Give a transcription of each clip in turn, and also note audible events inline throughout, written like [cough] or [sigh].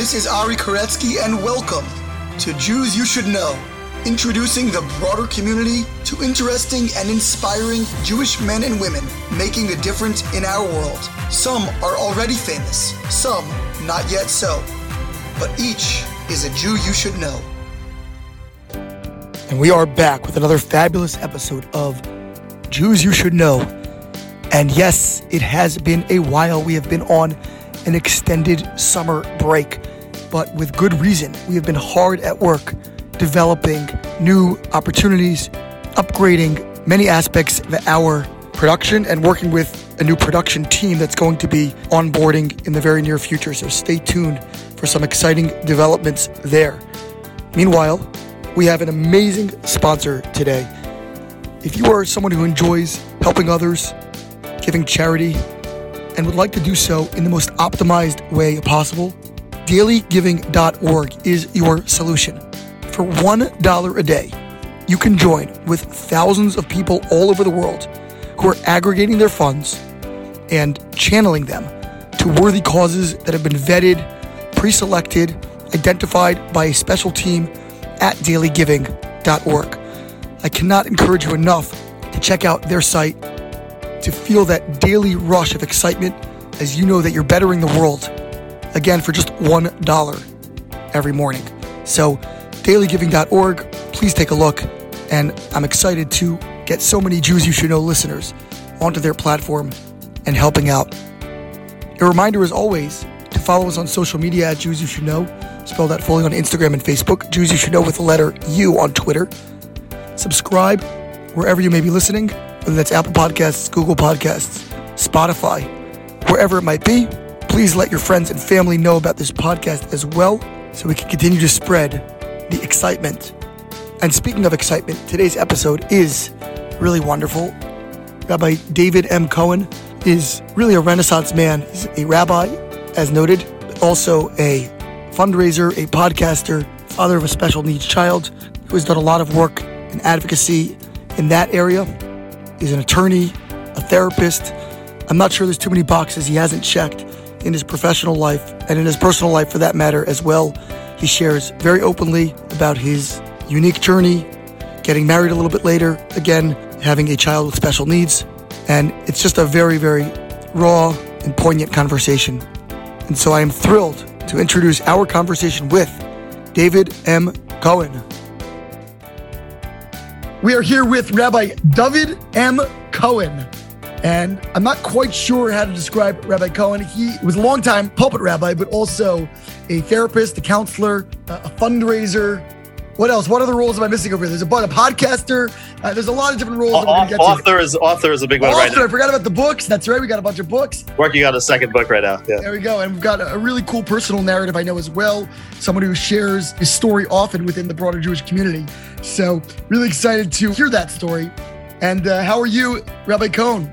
This is Ari Koretsky, and welcome to Jews You Should Know, introducing the broader community to interesting and inspiring Jewish men and women making a difference in our world. Some are already famous, some not yet so, but each is a Jew you should know. And we are back with another fabulous episode of Jews You Should Know. And yes, it has been a while. We have been on an extended summer break, but with good reason. We have been hard at work developing new opportunities, upgrading many aspects of our production, and working with a new production team that's going to be onboarding in the very near future. So stay tuned for some exciting developments there. Meanwhile, we have an amazing sponsor today. If you are someone who enjoys helping others, giving charity, and would like to do so in the most optimized way possible, dailygiving.org is your solution. For $1 a day, you can join with thousands of people all over the world who are aggregating their funds and channeling them to worthy causes that have been vetted, pre selected, identified by a special team at dailygiving.org. I cannot encourage you enough to check out their site to feel that daily rush of excitement as you know that you're bettering the world. Again, for just $1 every morning. So, dailygiving.org, please take a look. And I'm excited to get so many Jews you should know listeners onto their platform and helping out. A reminder, as always, to follow us on social media at Jews You Should Know, spelled out fully on Instagram and Facebook, Jews You Should Know with the letter U on Twitter. Subscribe wherever you may be listening, whether that's Apple Podcasts, Google Podcasts, Spotify, wherever it might be. Please let your friends and family know about this podcast as well so we can continue to spread the excitement. And speaking of excitement, today's episode is really wonderful. Rabbi David M. Cohen is really a Renaissance man. He's a rabbi, as noted, but also a fundraiser, a podcaster, father of a special needs child who has done a lot of work in advocacy in that area. He's an attorney, a therapist. I'm not sure there's too many boxes he hasn't checked in his professional life and in his personal life for that matter as well. He shares very openly about his unique journey, getting married a little bit later, again, having a child with special needs. And it's just a very, very raw and poignant conversation. And so I am thrilled to introduce our conversation with David M. Cohen. We are here with Rabbi David M. Cohen. And I'm not quite sure how to describe Rabbi Cohen. He was a longtime pulpit rabbi, but also a therapist, a counselor, a fundraiser. What else? What other roles am I missing over here? There's a, a podcaster. Uh, there's a lot of different roles. Uh, author is author is a big one author, right now. I forgot about the books. That's right. We got a bunch of books. Working on a second book right now. Yeah. There we go. And we've got a really cool personal narrative I know as well. Someone who shares his story often within the broader Jewish community. So really excited to hear that story. And uh, how are you, Rabbi Cohen?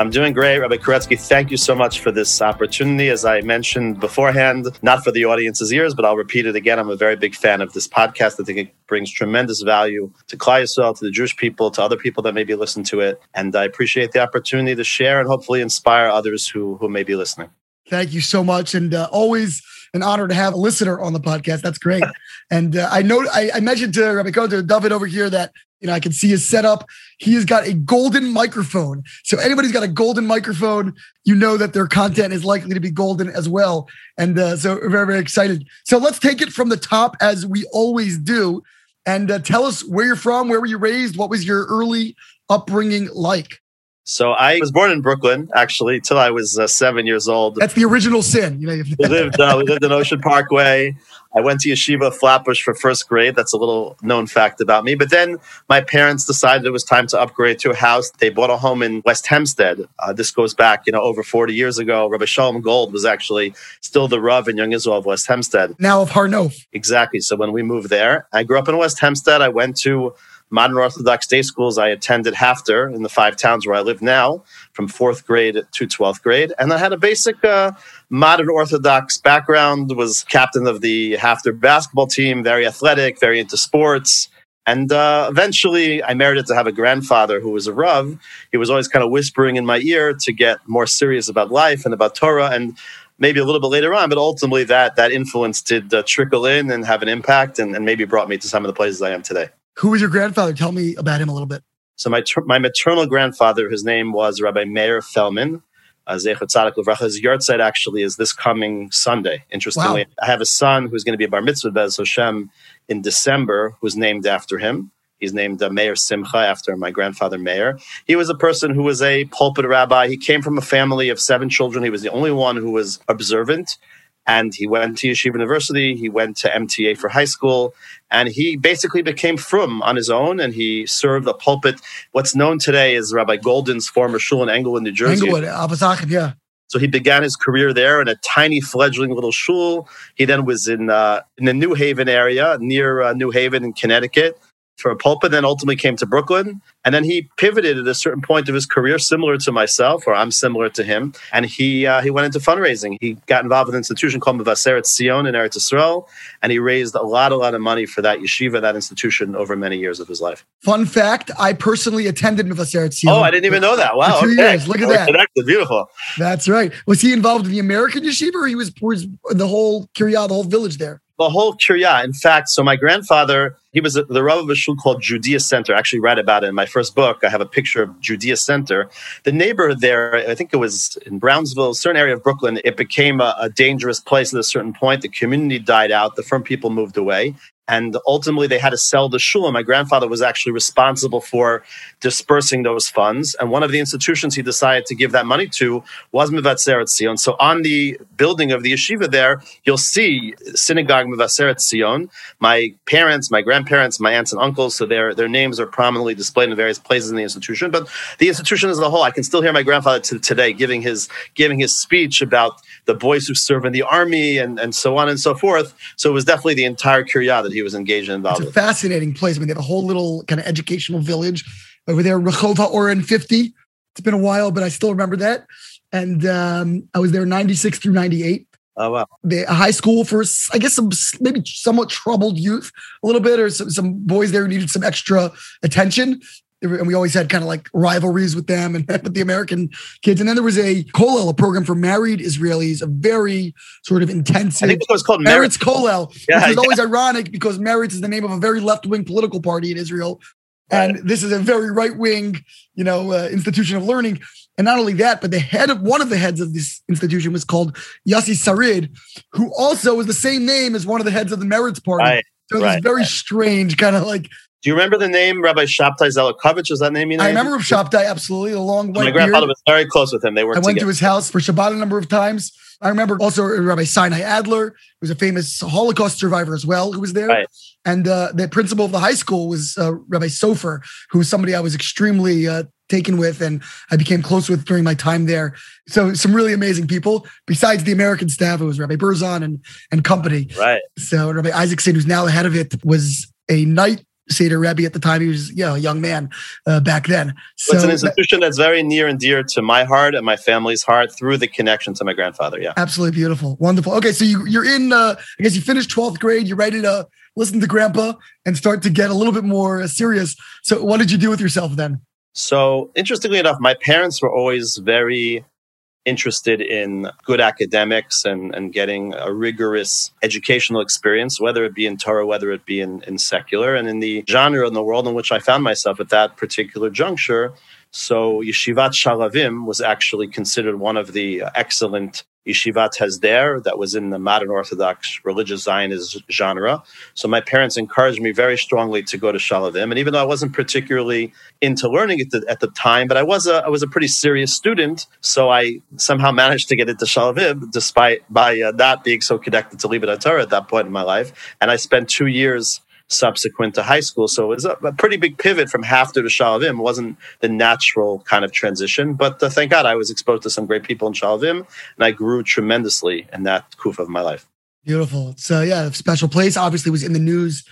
I'm doing great, Rabbi Koretsky. Thank you so much for this opportunity. As I mentioned beforehand, not for the audience's ears, but I'll repeat it again. I'm a very big fan of this podcast. I think it brings tremendous value to Yisrael, to the Jewish people, to other people that maybe listen to it. And I appreciate the opportunity to share and hopefully inspire others who, who may be listening. Thank you so much. And uh, always an honor to have a listener on the podcast. That's great. and uh, I know I, I, mentioned to Rabbi Cohen, to David over here that you know I can see his setup. He has got a golden microphone. So anybody's got a golden microphone, you know that their content is likely to be golden as well. And uh, so very very excited. So let's take it from the top as we always do, and uh, tell us where you're from, where were you raised, what was your early upbringing like. So I was born in Brooklyn, actually, till I was uh, seven years old. That's the original sin. You know, we lived uh, we lived in Ocean Parkway. I went to yeshiva Flatbush for first grade. That's a little known fact about me. But then my parents decided it was time to upgrade to a house. They bought a home in West Hempstead. Uh, this goes back, you know, over 40 years ago. Rabbi Shalom Gold was actually still the Rav in Young Israel of West Hempstead. Now of Har Nof. Exactly. So when we moved there, I grew up in West Hempstead. I went to modern Orthodox day schools. I attended HAFTR in the five towns where I live now, from fourth grade to 12th grade. And I had a basic uh, modern Orthodox background, was captain of the HAFTR basketball team, very athletic, very into sports. And uh, eventually, I merited to have a grandfather who was a Rav. He was always kind of whispering in my ear to get more serious about life and about Torah. And maybe a little bit later on, but ultimately that that influence did uh, trickle in and have an impact, and, and maybe brought me to some of the places I am today. Who was your grandfather? Tell me about him a little bit. So my my maternal grandfather, his name was Rabbi Meir Feldman. Uh, his yahrzeit actually is this coming Sunday. Interestingly, wow. I have a son who's going to be a bar mitzvah Bez Hashem in December, who's named after him. He's named uh, Meir Simcha after my grandfather Meir. He was a person who was a pulpit rabbi. He came from a family of seven children. He was the only one who was observant. And he went to Yeshiva University. He went to MTA for high school. And he basically became frum on his own. And he served the pulpit. What's known today is Rabbi Goldin's former shul in Englewood, New Jersey. Englewood, Abazakh, yeah. So he began his career there in a tiny fledgling little shul. He then was in uh, in the New Haven area near uh, New Haven in Connecticut for a pulpit, then ultimately came to Brooklyn. And then he pivoted at a certain point of his career, similar to myself, or I'm similar to him. And he uh, he went into fundraising. He got involved with an institution called Mevaseret Zion in Eretz Yisrael, and he raised a lot, a lot of money for that yeshiva, that institution, over many years of his life. Fun fact: I personally attended Mevaseret Zion. Oh, I didn't even know that. Wow, two okay. years. Look at that. Connected. Beautiful. That's right. Was he involved in the American yeshiva, or he was, was the whole Kiryat, the whole village there? The whole Kiryat. In fact, so my grandfather, he was the Rav of a shul called Judea Center. I actually write about it in my first book. I have a picture of Judea Center. The neighborhood there, I think it was in Brownsville, a certain area of Brooklyn, it became a, a dangerous place at a certain point. The community died out. The firm people moved away. And ultimately, they had to sell the shul. And my grandfather was actually responsible for dispersing those funds. And one of the institutions he decided to give that money to was Mevaseret Zion. So on the building of the yeshiva there, you'll see synagogue Mevaseret Zion. My parents, my grandparents, my aunts and uncles, so their, their names are prominently displayed in various places in the institution. But the institution as a whole, I can still hear my grandfather t- today giving his giving his speech about the boys who serve in the army and, and so on and so forth. So it was definitely the entire Kiryat he was engaged and involved. It's a with. fascinating place. I mean, they have a whole little kind of educational village over there, Rehov HaOren 50. It's been a while, but I still remember that. And um, I was there 96 through 98. Oh wow! The high school for I guess some maybe somewhat troubled youth a little bit, or some, some boys there who needed some extra attention and we always had kind of like rivalries with them and [laughs] with the American kids. And then there was a Kollel, a program for married Israelis, a very sort of intensive. I think it was called Meretz Kollel, yeah, which is yeah. always ironic because Meretz is the name of a very left wing political party in Israel. And right. this is a very right wing, you know, uh, institution of learning. And not only that, but the head of one of the heads of this institution was called Yossi Sarid, who also was the same name as one of the heads of the Meretz Party. Right. So right. it's very strange, kind of like do you remember the name Rabbi Shabtai Zelikovich? Is that name you know? I remember Shabtai, absolutely. A long white My grandfather beard. was very close with him. They were. I went to his house for Shabbat a number of times. I remember also Rabbi Sinai Adler, who was a famous Holocaust survivor as well, who was there. Right. And uh, the principal of the high school was uh, Rabbi Sofer, who was somebody I was extremely uh, taken with and I became close with during my time there. So some really amazing people. Besides the American staff, it was Rabbi Berzon and and company. Right. So Rabbi Isaacson, who's now the head of it, was a night Seder Rebbe at the time. He was, you know, a young man uh, back then. So it's an institution that's very near and dear to my heart and my family's heart through the connection to my grandfather. Yeah, absolutely beautiful, wonderful. Okay, so you, you're in. Uh, I guess you finished twelfth grade. You're ready to listen to Grandpa and start to get a little bit more uh, serious. So, what did you do with yourself then? So, interestingly enough, my parents were always very interested in good academics and, and getting a rigorous educational experience, whether it be in Torah, whether it be in, in secular, and in the genre in the world in which I found myself at that particular juncture. So Yeshivat Shaalvim was actually considered one of the excellent Yeshivat Hesder that was in the modern Orthodox religious Zionist genre. So my parents encouraged me very strongly to go to Shaalvim. And even though I wasn't particularly into learning at the, at the time, but I was a I was a pretty serious student, so I somehow managed to get into Shaalvim despite by uh, not being so connected to Libat Torah at that point in my life. And I spent two years subsequent to high school. So it was a, a pretty big pivot from HAFTR to Shaalvim. It wasn't the natural kind of transition, but uh, thank God I was exposed to some great people in Shaalvim, and I grew tremendously in that kuf of my life. Beautiful. So yeah, a special place. Obviously, was in the news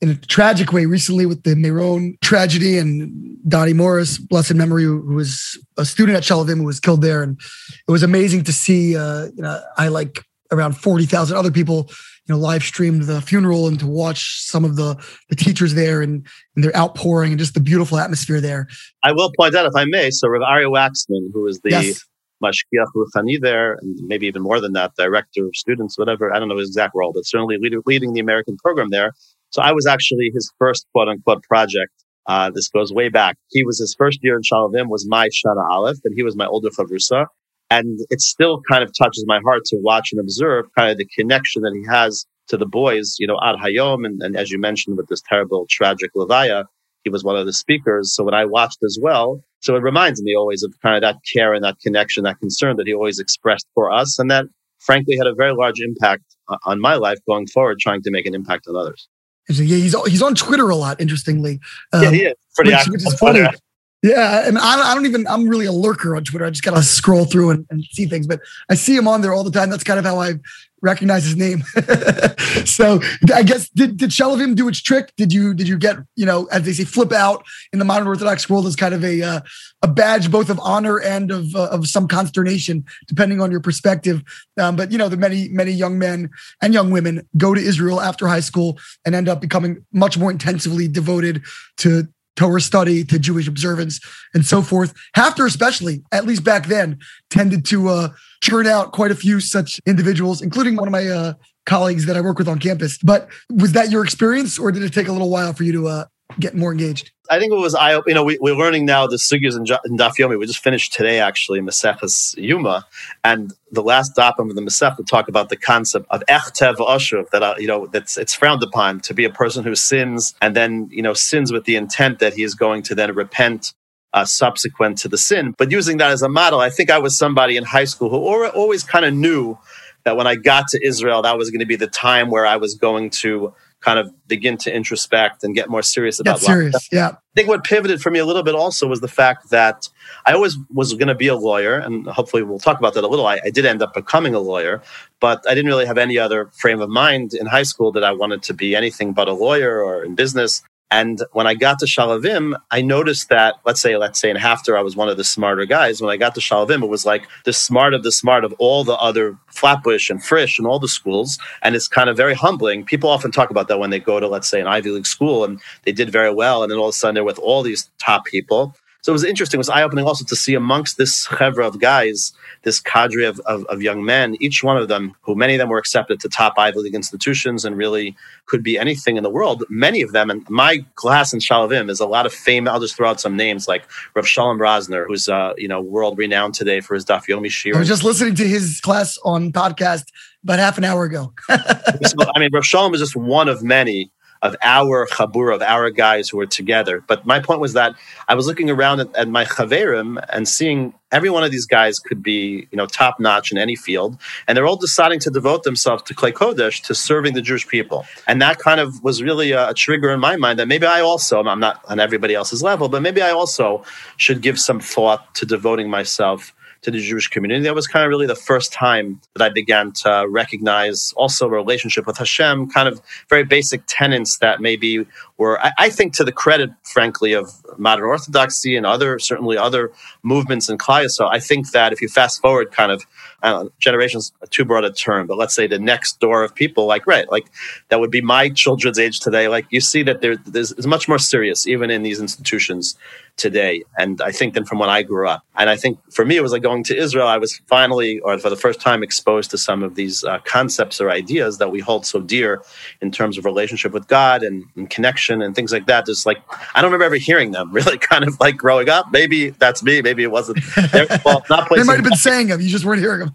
in a tragic way recently with the Meron tragedy and Donnie Morris, blessed memory, who was a student at Shaalvim who was killed there, and it was amazing to see. Uh, you know, I like around forty thousand other people you know live streamed the funeral and to watch some of the the teachers there and, and their outpouring and just the beautiful atmosphere there. I will point out, if I may, so Rav Aryeh Waxman, who is the yes. mashgiach ruchani there, and maybe even more than that, director of students, whatever. I don't know his exact role, but certainly leading the American program there. So I was actually his first quote unquote project. Uh, this goes way back. He was his first year in Shaalvim was my Shana Aleph, and he was my older Chavrusa. And it still kind of touches my heart to watch and observe kind of the connection that he has to the boys, you know, Ad Hayom, and, and as you mentioned with this terrible, tragic Levaya, he was one of the speakers. So when I watched as well, so it reminds me always of kind of that care and that connection, that concern that he always expressed for us. And that frankly had a very large impact on my life going forward, trying to make an impact on others. Yeah, he's he's on Twitter a lot. Interestingly, um, yeah, he is pretty which, active. Which is funny. Yeah, and I, I don't even. I'm really a lurker on Twitter. I just gotta scroll through and, and, see things, but I see him on there all the time. That's kind of how I recognize his name. [laughs] so I guess did did Shaalvim do its trick? Did you did you get you know as they say flip out in the modern Orthodox world as kind of a uh, a badge both of honor and of uh, of some consternation depending on your perspective. Um, but you know the many many young men and young women go to Israel after high school and end up becoming much more intensively devoted to Torah study to Jewish observance and so forth. HAFTR, especially, at least back then, tended to uh, churn out quite a few such individuals, including one of my uh, colleagues that I work with on campus. But was that your experience, or did it take a little while for you to uh, get more engaged? I think it was I. You know, we, are learning now the sugyas in, in Daf Yomi. We just finished today, actually, Maseches Yuma, and the last dapim of the Masech talk about the concept of echtev ashuv. That uh, you know, that's it's frowned upon to be a person who sins and then you know sins with the intent that he is going to then repent uh, subsequent to the sin. But using that as a model, I think I was somebody in high school who always kind of knew that when I got to Israel, that was going to be the time where I was going to kind of begin to introspect and get more serious about get serious. Life. Yeah. I think what pivoted for me a little bit also was the fact that I always was going to be a lawyer, and hopefully we'll talk about that a little. I, I, did end up becoming a lawyer, but I didn't really have any other frame of mind in high school that I wanted to be anything but a lawyer or in business. And when I got to Shaalvim, I noticed that, let's say, let's say in HAFTR, I was one of the smarter guys. When I got to Shaalvim, it was like the smart of the smart of all the other Flatbush and Frisch and all the schools. And it's kind of very humbling. People often talk about that when they go to, let's say, an Ivy League school and they did very well. And then all of a sudden they're with all these top people. So it was interesting. It was eye opening also to see amongst this chevra of guys, this cadre of, of, of, young men, each one of them, who many of them were accepted to top Ivy League institutions and really could be anything in the world. Many of them, and my class in Shaalvim is a lot of fame. I'll just throw out some names like Rav Shalom Rosner, who's uh, you know world renowned today for his Daf Yomi shiur. I was just listening to his class on podcast about half an hour ago. [laughs] so, I mean, Rav Shalom is just one of many of our chabur, of our guys who were together. But my point was that I was looking around at, at my chaverim and seeing every one of these guys could be, you know, top notch in any field, and they're all deciding to devote themselves to Klei Kodesh, to serving the Jewish people. And that kind of was really a, a trigger in my mind that maybe I also, I'm not on everybody else's level, but maybe I also should give some thought to devoting myself to the Jewish community. That was kind of really the first time that I began to recognize also a relationship with Hashem, kind of very basic tenets that maybe were, I, I think, to the credit, frankly, of modern Orthodoxy and other, certainly other movements in Klal. So I think that if you fast forward kind of know, generations, too broad a term, but let's say the next door of people, like, right, like that would be my children's age today. Like you see that there, there's, there's much more serious, even in these institutions today. And I think than from when I grew up. And I think for me, it was like going to Israel. I was finally, or for the first time, exposed to some of these uh, concepts or ideas that we hold so dear in terms of relationship with God and, and connection and things like that. Just like, I don't remember ever hearing them [laughs] really kind of like growing up. Maybe that's me. Maybe it wasn't. Well, not they might have been saying them. You just weren't hearing them.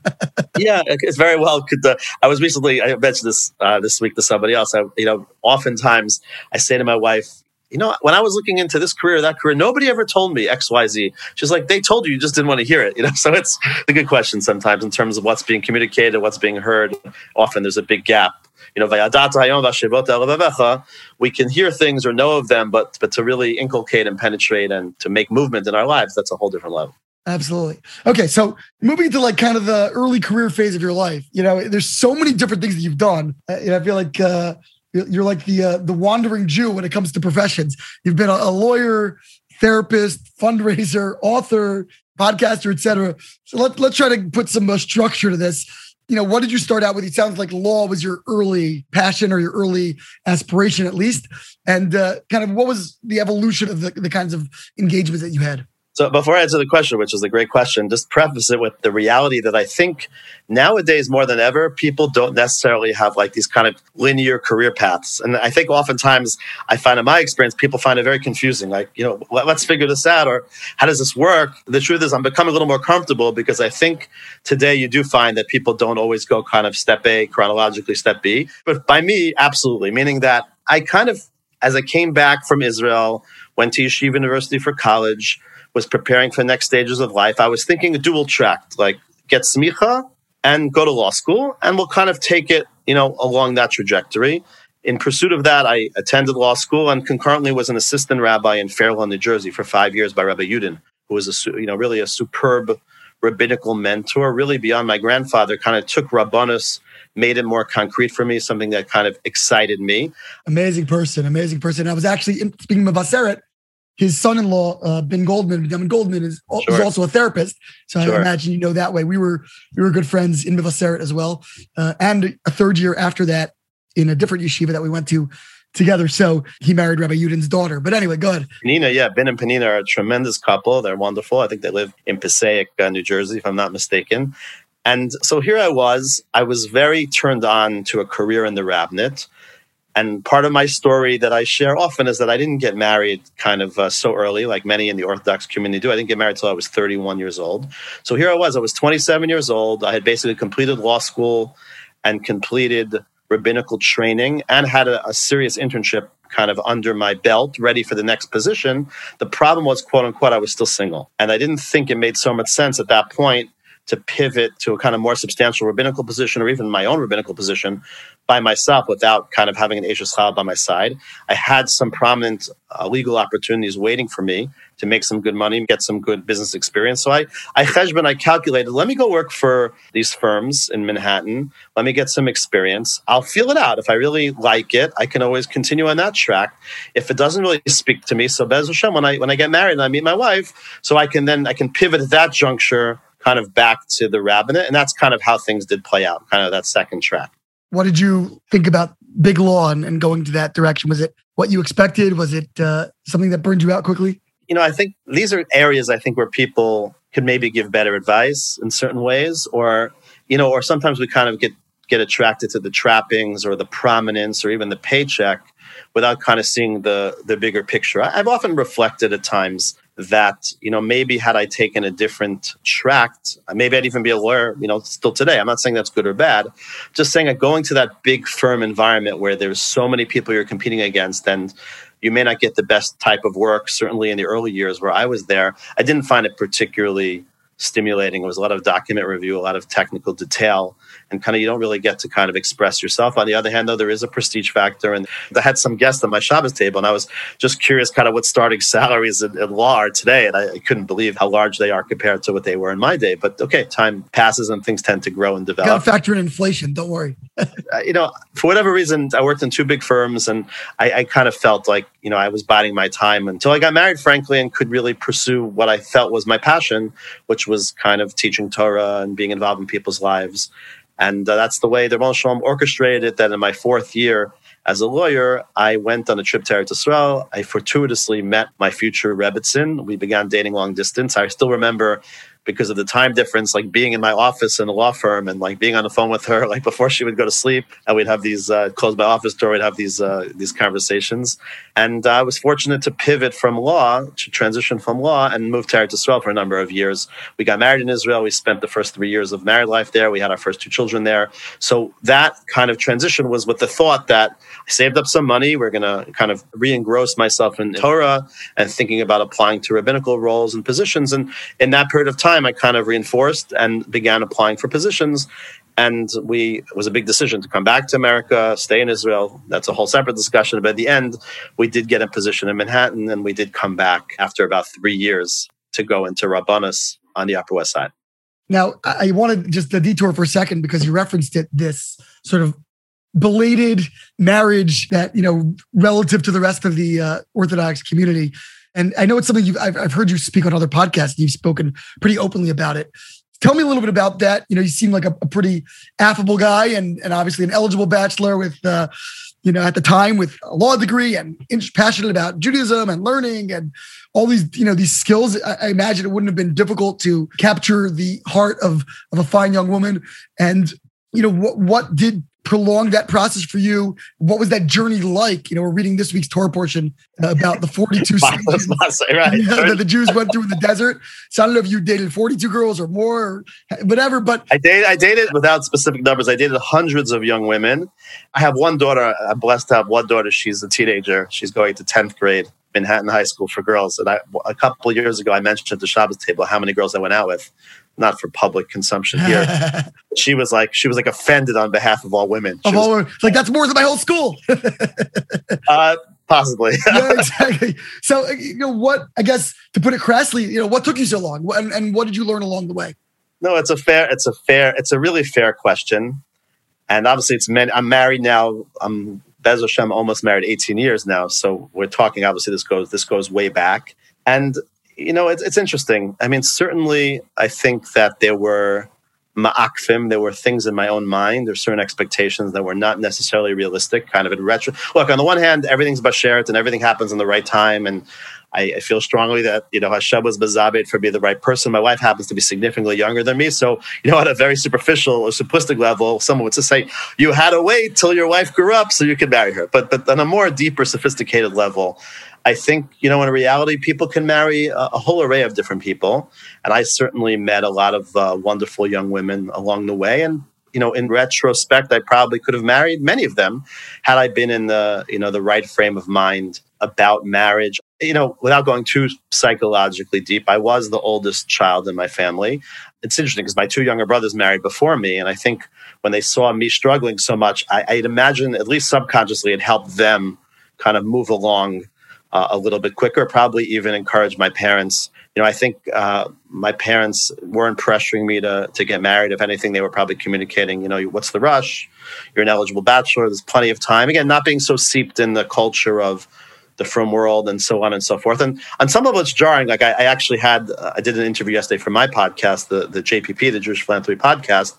Yeah, it's very well. Could, uh, I was recently, I mentioned this uh, this week to somebody else. I, you know, oftentimes I say to my wife, you know, when I was looking into this career, that career, nobody ever told me X, Y, Z. She's like, they told you, you just didn't want to hear it. You know, [laughs] so it's a good question sometimes in terms of what's being communicated, what's being heard. Often there's a big gap. You know, we can hear things or know of them, but but to really inculcate and penetrate and to make movement in our lives, that's a whole different level. Absolutely. Okay, so moving to like kind of the early career phase of your life, you know, there's so many different things that you've done. And I feel like uh, you're like the uh, the wandering Jew when it comes to professions. You've been a, a lawyer, therapist, fundraiser, author, podcaster, etc. So let, let's try to put some uh, structure to this. You know, what did you start out with? It sounds like law was your early passion or your early aspiration, at least. And uh, kind of what was the evolution of the, the kinds of engagements that you had? So before I answer the question, which is a great question, just preface it with the reality that I think nowadays more than ever, people don't necessarily have like these kind of linear career paths. And I think oftentimes I find in my experience, people find it very confusing. Like, you know, let's figure this out or how does this work? The truth is I'm becoming a little more comfortable because I think today you do find that people don't always go kind of step A, chronologically step B. But by me, absolutely, meaning that I kind of, as I came back from Israel, went to Yeshiva University for college, was preparing for next stages of life, I was thinking a dual track, like get smicha and go to law school, and we'll kind of take it, you know, along that trajectory. In pursuit of that, I attended law school and concurrently was an assistant rabbi in Fairlawn, New Jersey, for five years by Rabbi Yudin, who was a, you know, really a superb rabbinical mentor, really beyond my grandfather. Kind of took rabbanus made it more concrete for me, something that kind of excited me. Amazing person, amazing person. I was actually speaking of Aseret, his son-in-law uh, Ben Goldman, Ben Goldman is, sure. is, also a therapist, so sure. I imagine you know that way. We were we were good friends in Mevaseret as well, uh, and a third year after that in a different yeshiva that we went to together. So he married Rabbi Yudin's daughter. But anyway, go ahead. Nina, yeah, Ben and Penina are a tremendous couple. They're wonderful. I think they live in Passaic, uh, New Jersey, if I'm not mistaken. And so here I was. I was very turned on to a career in the rabbinate. And part of my story that I share often is that I didn't get married kind of uh, so early, like many in the Orthodox community do. I didn't get married until I was 31 years old. So here I was, I was 27 years old. I had basically completed law school and completed rabbinical training and had a, a serious internship kind of under my belt, ready for the next position. The problem was, quote unquote, I was still single. And I didn't think it made so much sense at that point to pivot to a kind of more substantial rabbinical position or even my own rabbinical position by myself without kind of having an Ashes Chal by my side. I had some prominent uh, legal opportunities waiting for me to make some good money, get some good business experience. So I, I cheshbon, I calculated, let me go work for these firms in Manhattan. Let me get some experience. I'll feel it out. If I really like it, I can always continue on that track. If it doesn't really speak to me, so Bez Hashem, when I, when I get married and I meet my wife, so I can then, I can pivot at that juncture kind of back to the rabbinate. And that's kind of how things did play out, kind of that second track. What did you think about big law and, and going to that direction? Was it what you expected? Was it uh, something that burned you out quickly? You know, I think these are areas I think where people could maybe give better advice in certain ways, or you know, or sometimes we kind of get get attracted to the trappings or the prominence or even the paycheck without kind of seeing the the bigger picture. I've often reflected at times that you know maybe had I taken a different tract, maybe I'd even be a lawyer. You know, still today. I'm not saying that's good or bad. Just saying that going to that big firm environment where there's so many people you're competing against, and you may not get the best type of work. Certainly in the early years where I was there, I didn't find it particularly stimulating. It was a lot of document review, a lot of technical detail, and kind of you don't really get to kind of express yourself. On the other hand, though, there is a prestige factor. And I had some guests at my Shabbos table, and I was just curious kind of what starting salaries in, in law are today. And I, I, couldn't believe how large they are compared to what they were in my day. But okay, time passes and things tend to grow and develop. Got to factor in inflation. Don't worry. [laughs] uh, you know, for whatever reason, I worked in two big firms, and I, I kind of felt like you know I was biding my time until I got married, frankly, and could really pursue what I felt was my passion, which was kind of teaching Torah and being involved in people's lives. And uh, that's the way the Ron Shalom orchestrated it. That in my fourth year as a lawyer, I went on a trip to Eretz Israel. I fortuitously met my future Rebbitzin. We began dating long distance. I still remember because of the time difference, like being in my office in a law firm and like being on the phone with her, [laughs] like before she would go to sleep, and we'd have these uh, close my office door, we'd have these uh, these conversations. And uh, I was fortunate to pivot from law to transition from law and move to Israel for a number of years. We got married in Israel. We spent the first three years of married life there. We had our first two children there. So that kind of transition was with the thought that I saved up some money. We're going to kind of re-engross myself in Torah and thinking about applying to rabbinical roles and positions. And in that period of time time, I kind of reinforced and began applying for positions. And we it was a big decision to come back to America, stay in Israel. That's a whole separate discussion. But at the end, we did get a position in Manhattan, and we did come back after about three years to go into Rabbanus on the Upper West Side. Now, I wanted just a detour for a second because you referenced it. This sort of belated marriage that you know, relative to the rest of the uh, Orthodox community. And I know it's something you've, I've, I've heard you speak on other podcasts. You've spoken pretty openly about it. Tell me a little bit about that. You know, you seem like a, a pretty affable guy and, and obviously an eligible bachelor with, uh, you know, at the time with a law degree and passionate about Judaism and learning and all these, you know, these skills. I, I imagine it wouldn't have been difficult to capture the heart of of a fine young woman. And you know, what what did prolong that process for you? What was that journey like? You know, we're reading this week's Torah portion about the 42 [laughs] stages right. [laughs] that the Jews went through in the desert. So I don't know if you dated 42 girls or more or whatever, but I dated, I dated without specific numbers. I dated hundreds of young women. I have one daughter. I'm blessed to have one daughter. She's a teenager. She's going to 10th grade. Manhattan High School for girls. And I, a couple of years ago, I mentioned at the Shabbos table how many girls I went out with not for public consumption here. [laughs] she was like, she was like offended on behalf of all women. Of all, women, like that's more than my whole school. [laughs] uh, possibly. [laughs] yeah, exactly. So, uh, you know, what I guess to put it crassly, you know, what took you so long, and, and what did you learn along the way? No, it's a fair, it's a fair, it's a really fair question, and obviously, it's men. I'm married now. I'm Bez Hashem, almost married 18 years now. So we're talking. Obviously, this goes this goes way back, and you know, it's, it's interesting. I mean, certainly, I think that there were ma'akfim, there were things in my own mind, there's certain expectations that were not necessarily realistic, kind of in retro. Look, on the one hand, everything's bashert and everything happens in the right time. And I, I feel strongly that, you know, Hashem was bazabit for being the right person. My wife happens to be significantly younger than me. So, you know, at a very superficial or simplistic level, someone would just say, you had to wait till your wife grew up so you could marry her. But, but on a more deeper, sophisticated level, I think, you know, in reality, people can marry a, a, whole array of different people. And I certainly met a lot of uh, wonderful young women along the way. And, you know, in retrospect, I probably could have married many of them had I been in the, you know, the right frame of mind about marriage. You know, without going too psychologically deep, I was the oldest child in my family. It's interesting because my two younger brothers married before me. And I think when they saw me struggling so much, I, I'd imagine, at least subconsciously, it helped them kind of move along uh, a little bit quicker. Probably even encourage my parents. You know, I think uh, my parents weren't pressuring me to to get married. If anything, they were probably communicating. You know, what's the rush? You're an eligible bachelor. There's plenty of time. Again, not being so seeped in the culture of the frum world and so on and so forth. And on some level, it's jarring. Like I, I actually had, uh, I did an interview yesterday for my podcast, the the JPP, the Jewish Philanthropy Podcast,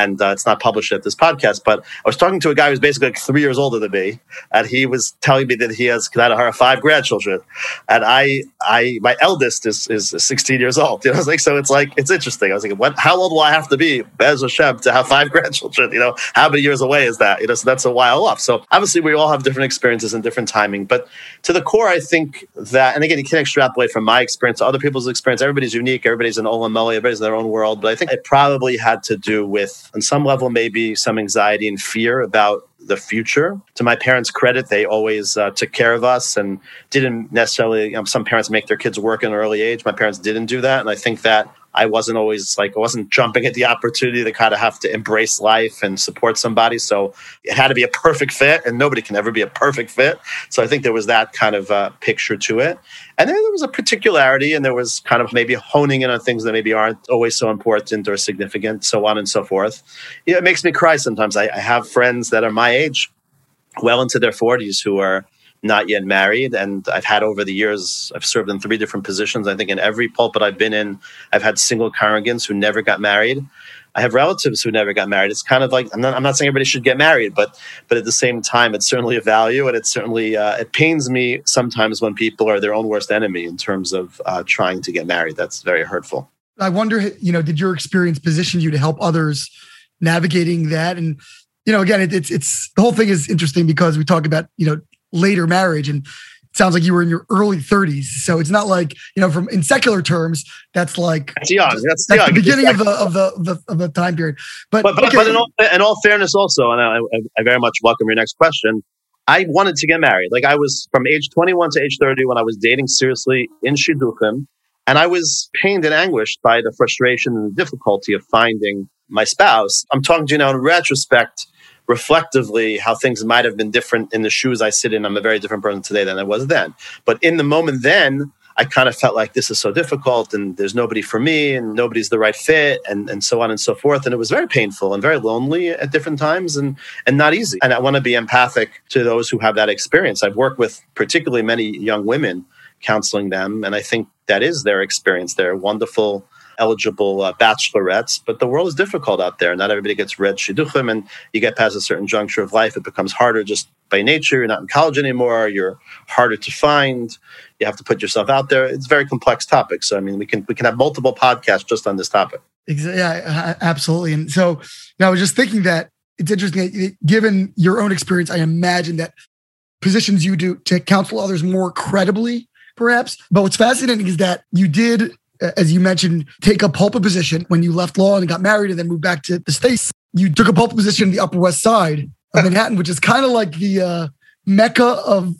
and uh, it's not published at this podcast. But I was talking to a guy who's basically like three years older than me, and he was telling me that he has that five grandchildren, and I, I, my eldest is is 16 years old. [laughs] You know, I was like, so it's like it's interesting. I was like, what? How old will I have to be, Bez Hashem, to have five [laughs] grandchildren? You know, how many years away is that? You know, so that's a while off. So obviously, we all have different experiences and different timing. But to the core, I think that, and again, you can't extrapolate from my experience to other people's experience. Everybody's unique. Everybody's an Olam Everybody's in their own world. But I think it probably had to do with on some level, maybe some anxiety and fear about the future. To my parents' credit, they always uh, took care of us and didn't necessarily, you know, some parents make their kids work at an early age. My parents didn't do that. And I think that I wasn't always like, I wasn't jumping at the opportunity to kind of have to embrace life and support somebody. So it had to be a perfect fit, and nobody can ever be a perfect fit. So I think there was that kind of uh, picture to it. And then there was a particularity, and there was kind of maybe honing in on things that maybe aren't always so important or significant, so on and so forth. It makes me cry sometimes. I, I have friends that are my age, well into their 40s, who are not yet married. And I've had over the years, I've served in three different positions. I think in every pulpit I've been in, I've had single congregants who never got married. I have relatives who never got married. It's kind of like I'm not, I'm not saying everybody should get married, but but at the same time, it's certainly a value, and it's certainly uh, it pains me sometimes when people are their own worst enemy in terms of uh, trying to get married. That's very hurtful. I wonder, you know, did your experience position you to help others navigating that? And you know, again, it, it's it's the whole thing is interesting because we talk about you know later marriage and it sounds like you were in your early 30s so it's not like you know from in secular terms that's like that's young. that's, that's young. the beginning of the, of the, of the of the time period. But but, but, okay. but in, all, in, all, fairness also and I, I very much welcome your next question I wanted to get married. Like I was from age 21 to age 30 when I was dating seriously in Shidduchim and I was pained and anguished by the frustration and the difficulty of finding my spouse. I'm talking to you now in retrospect reflectively how things might have been different in the shoes I sit in. I'm a very different person today than I was then. But in the moment then, I kind of felt like this is so difficult and there's nobody for me and nobody's the right fit and, and so on and so forth. And it was very painful and very lonely at different times and, and not easy. And I want to be empathic to those who have that experience. I've worked with particularly many young women counseling them. And I think that is their experience. They're wonderful eligible uh, bachelorettes, but the world is difficult out there. Not everybody gets red shidduchim, and you get past a certain juncture of life, it becomes harder just by nature. You're not in college anymore. You're harder to find. You have to put yourself out there. It's a very complex topic. So I mean, we can we can have multiple podcasts just on this topic. Yeah, absolutely. And so I was just thinking that it's interesting. Given your own experience, I imagine that positions you do to counsel others more credibly, perhaps. But what's fascinating is that you did, as you mentioned, take a pulpit position when you left law and got married and then moved back to the States. You took a pulpit position in the Upper West Side of [laughs] Manhattan, which is kind of like the uh, mecca of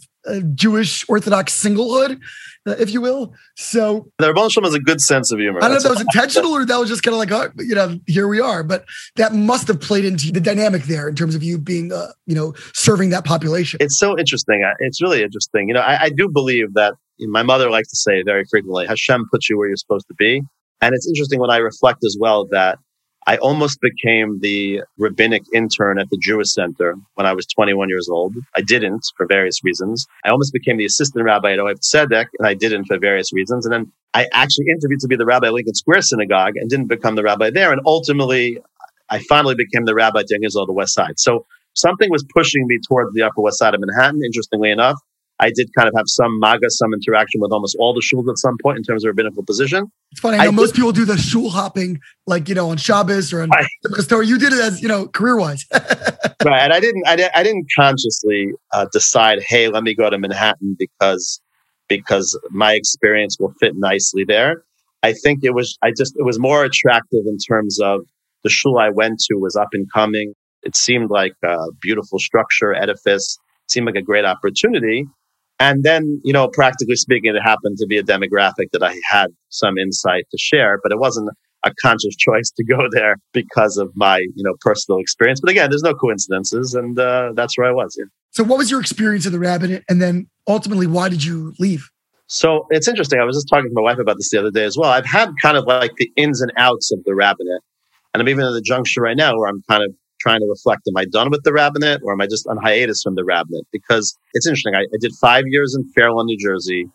Jewish Orthodox singlehood, uh, if you will. So the Rebbe has a good sense of humor. I don't know if that was intentional or that was just kind of like, oh, you know, here we are. But that must have played into the dynamic there in terms of you being, uh, you know, serving that population. It's so interesting. It's really interesting. You know, I, I do believe that my mother likes to say very frequently, Hashem puts you where you're supposed to be. And it's interesting when I reflect as well that I almost became the rabbinic intern at the Jewish Center when I was 21 years old. I didn't for various reasons. I almost became the assistant rabbi at Ohab Zedek, and I didn't for various reasons. And then I actually interviewed to be the rabbi at Lincoln Square Synagogue and didn't become the rabbi there. And ultimately, I finally became the rabbi at Israel, the West Side. So something was pushing me towards the Upper West Side of Manhattan, interestingly enough. I did kind of have some maga, some interaction with almost all the shuls at some point in terms of rabbinical position. It's funny. I know I most did, people do the shul hopping, like you know, on Shabbos or on [laughs] the story. You did it as you know, career wise. [laughs] right, and I didn't. I, didn't, I didn't consciously uh, decide, hey, let me go to Manhattan because because my experience will fit nicely there. I think it was. I just it was more attractive in terms of the shul I went to was up and coming. It seemed like a beautiful structure, edifice. It seemed like a great opportunity. And then, you know, practically speaking, it happened to be a demographic that I had some insight to share, but it wasn't a conscious [laughs] choice to go there because of my, you know, personal experience. But again, there's no coincidences, and uh, that's where I was. Yeah. So, what was your experience of the rabbinate, and then ultimately, why did you leave? So it's interesting. I was just talking to my wife about this the other day as well. I've had kind of like the ins and outs of the rabbinate, and I'm even at the juncture right now where I'm kind of trying to reflect am I done with the rabbinate or am I just on hiatus from the rabbinate? Because it's interesting. I, I did five years in Fairlawn, New Jersey,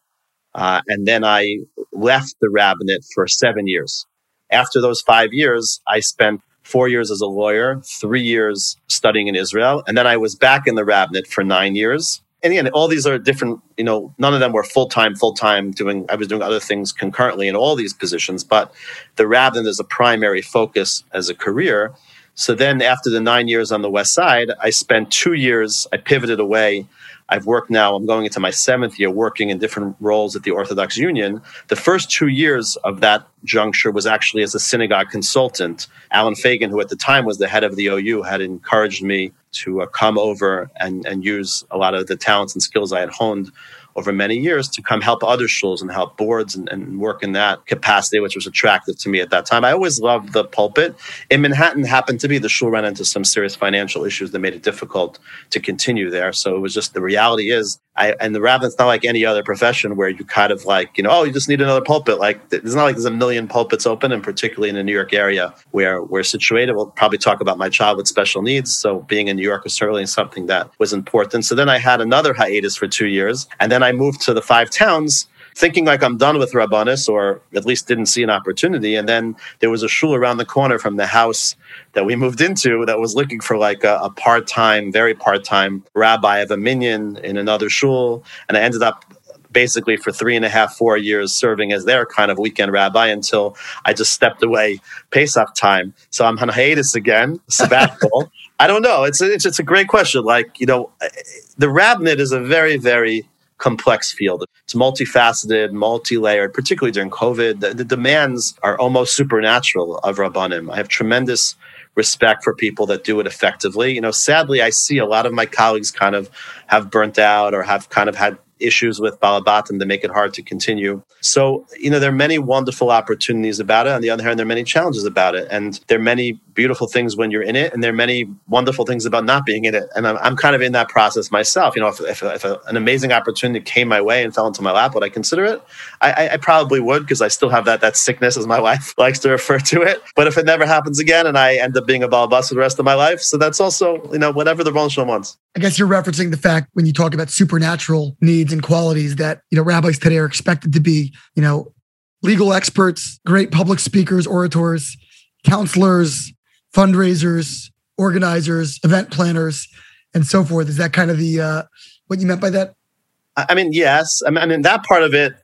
uh, and then I left the rabbinate for seven years. After those five years, I spent four years as a lawyer, three years studying in Israel, and then I was back in the rabbinate for nine years. And again, all these are different, you know, none of them were full time, full time doing, I was doing other things concurrently in all these positions, but the rabbinate is a primary focus as a career. So then after the nine years on the West Side, I spent two years, I pivoted away. I've worked now, I'm going into my seventh year working in different roles at the Orthodox Union. The first two years of that juncture was actually as a synagogue consultant. Allen Fagin, who at the time was the head of the OU, had encouraged me to uh, come over and, and use a lot of the talents and skills I had honed over many years to come help other shuls and help boards and, and, work in that capacity, which was attractive to me at that time. I always loved the pulpit. In Manhattan, happened to be the shul ran into some serious financial issues that made it difficult to continue there. So it was just the reality is, I, and the rabbin's not like any other profession where you kind of like, you know, oh, you just need another pulpit. Like it's not like there's a million pulpits open, and particularly in the New York area where we're situated. We'll probably talk about my child with special needs. So being in New York was certainly something that was important. So then I had another hiatus for two years, and then I moved to the five towns thinking like I'm done with Rabbanis or at least didn't see an opportunity. And then there was a shul around the corner from the house that we moved into that was looking for like a, a part time, very part time rabbi of a minyan in another shul. And I ended up basically for three and a half, four years serving as their kind of weekend rabbi until I just stepped away Pesach time. So I'm on hiatus again, [laughs] sabbatical. I don't know. It's a, it's, it's a great question. Like, you know, the rabbinate is a very, very complex field. It's multifaceted, multi-layered, particularly during COVID. The, the demands are almost supernatural of Rabbanim. I have tremendous respect for people that do it effectively. You know, sadly, I see a lot of my colleagues kind of have burnt out or have kind of had issues with Balabatim that make it hard to continue. So, you know, there are many wonderful opportunities about it. On the other hand, there are many challenges about it. And there are many beautiful things when you're in it, and there are many wonderful things about not being in it. And I'm, I'm kind of in that process myself. You know, if, if, if a, an amazing opportunity came my way and fell into my lap, would I consider it? I, I probably would because I still have that that sickness, as my [laughs] wife likes to refer to it. But if it never happens again and I end up being a ball bus for the rest of my life, so that's also, you know, whatever the Ron wants. I guess you're referencing the fact when you talk about supernatural needs and qualities that, you know, rabbis today are expected to be, you know, legal experts, great public speakers, orators, counselors, fundraisers, organizers, event planners. and so forth. Is that kind of the uh, what you meant by that? I mean, yes. I mean, I mean that part of it.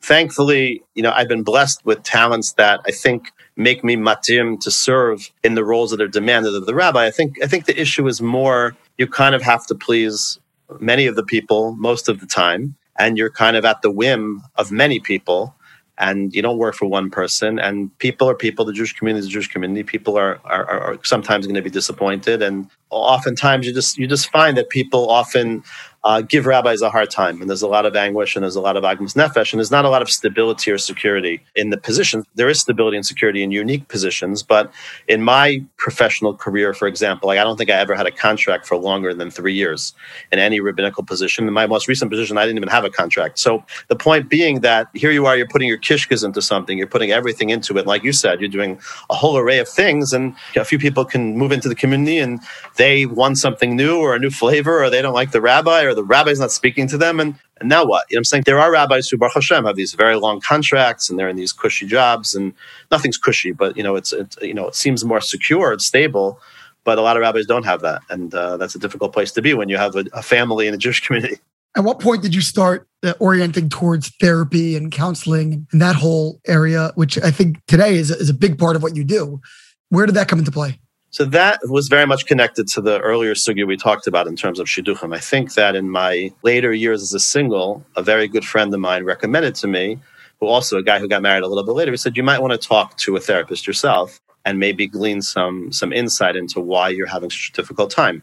Thankfully, you know, I've been blessed with talents that I think make me matim to serve in the roles that are demanded of the rabbi. I think I think the issue is more you kind of have to please many of the people most of the time, and you're kind of at the whim of many people and you don't work for one person and people are people. The jewish community is the jewish community. People are, are, are sometimes going to be disappointed and oftentimes you just you just find that people often uh, give rabbis a hard time. And there's a lot of anguish and there's a lot of agmas nefesh, and there's not a lot of stability or security in the position. There is stability and security in unique positions, but in my professional career, for example, like I don't think I ever had a contract for longer than three years in any rabbinical position. In my most recent position, I didn't even have a contract. So the point being that here you are, you're putting your kishkas into something, you're putting everything into it. Like you said, you're doing a whole array of things, and a few people can move into the community and they want something new or a new flavor, or they don't like the rabbi or the rabbi's not speaking to them. And, and now what? You know I'm saying? There are rabbis who, Baruch Hashem, have these very long contracts and they're in these cushy jobs and nothing's cushy, but you know, it's, it's you know, it seems more secure, it's stable. But a lot of rabbis don't have that. And uh, that's a difficult place to be when you have a, a family in a Jewish [laughs] community. At what point did you start uh, orienting towards therapy and counseling and that whole area, which I think today is, is a big part of what you do? Where did that come into play? So that was very much connected to the earlier sugya we talked about in terms of shidduchim. I think that in my later years as a single, a very good friend of mine recommended to me, who also a guy who got married a little bit later, he said, you might want to talk to a therapist yourself and maybe glean some some insight into why you're having such a difficult time.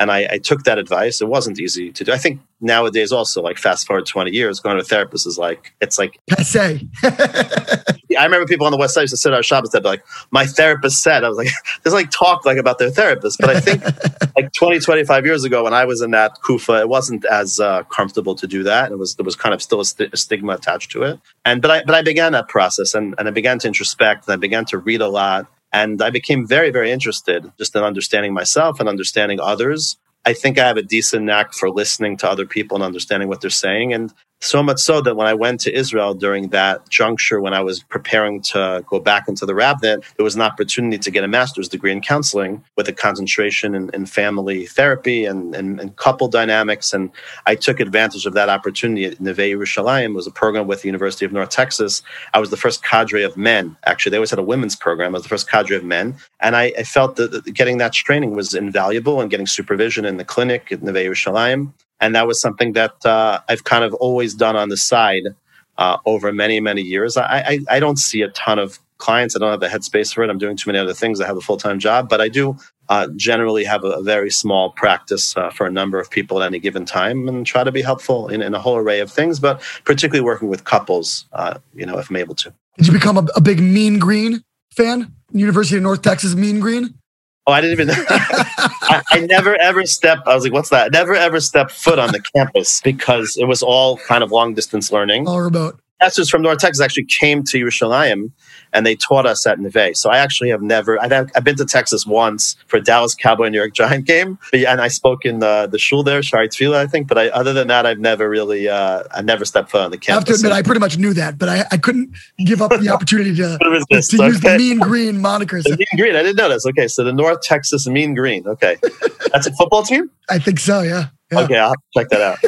And I, I, took that advice. It wasn't easy to do. I think nowadays also, like fast forward 20 years, going to a therapist is like, it's like passe. [laughs] I remember people on the West Side used to sit at our shop and said, like, my therapist said, I was like, [laughs] there's like talk like about their therapist. But I think [laughs] like 20, 25 years ago when I was in that Kufa, it wasn't as uh, comfortable to do that. It was, there was kind of still a, st- a, stigma attached to it. And, but I, but I began that process and, and I began to introspect and I began to read a lot and I became very, very interested just in understanding myself and understanding others. I think I have a decent knack for listening to other people and understanding what they're saying. And so much so that when I went to Israel during that juncture, when I was preparing to go back into the rabbinate, there was an opportunity to get a master's degree in counseling with a concentration in, in family therapy and, and, and, couple dynamics. And I took advantage of that opportunity at Neve Yerushalayim. It was a program with the University of North Texas. I was the first cadre of men. Actually, they always had a women's program. I was the first cadre of men. And I, I felt that getting that training was invaluable and getting supervision in the clinic at Neve Yerushalayim and that was something that uh, I've kind of always done on the side uh, over many many years. I, I, I don't see a ton of clients. I don't have the headspace for it. I'm doing too many other things. I have a full time job, but I do uh, generally have a, a, very small practice uh, for a number of people at any given time, and try to be helpful in, in a whole array of things, but particularly working with couples. Uh, you know, if I'm able to. Did you become a, a big Mean Green fan? University of North Texas Mean Green. Oh, I didn't even. [laughs] I, I, never ever stepped. I was like, "What's that?" Never ever stepped foot on the campus because it was all kind of long distance learning. All remote. Professors from North Texas actually came to Yerushalayim and they taught us at Neve. So I actually have never, I've, I've been to Texas once for Dallas Cowboy New York [laughs] Giant game, and I spoke in the, the shul there, Shari Tefillah, I think. But I, other than that, I've never really, uh, I never stepped foot on the campus. I have to admit, I pretty much knew that, but I, I couldn't give up the [laughs] opportunity to, to okay. use the Mean Green moniker. The Mean Green, I didn't know this. Okay, so the North Texas Mean Green. Okay, [laughs] that's a football team. I think so. Yeah. Yeah. Okay, I'll check that out.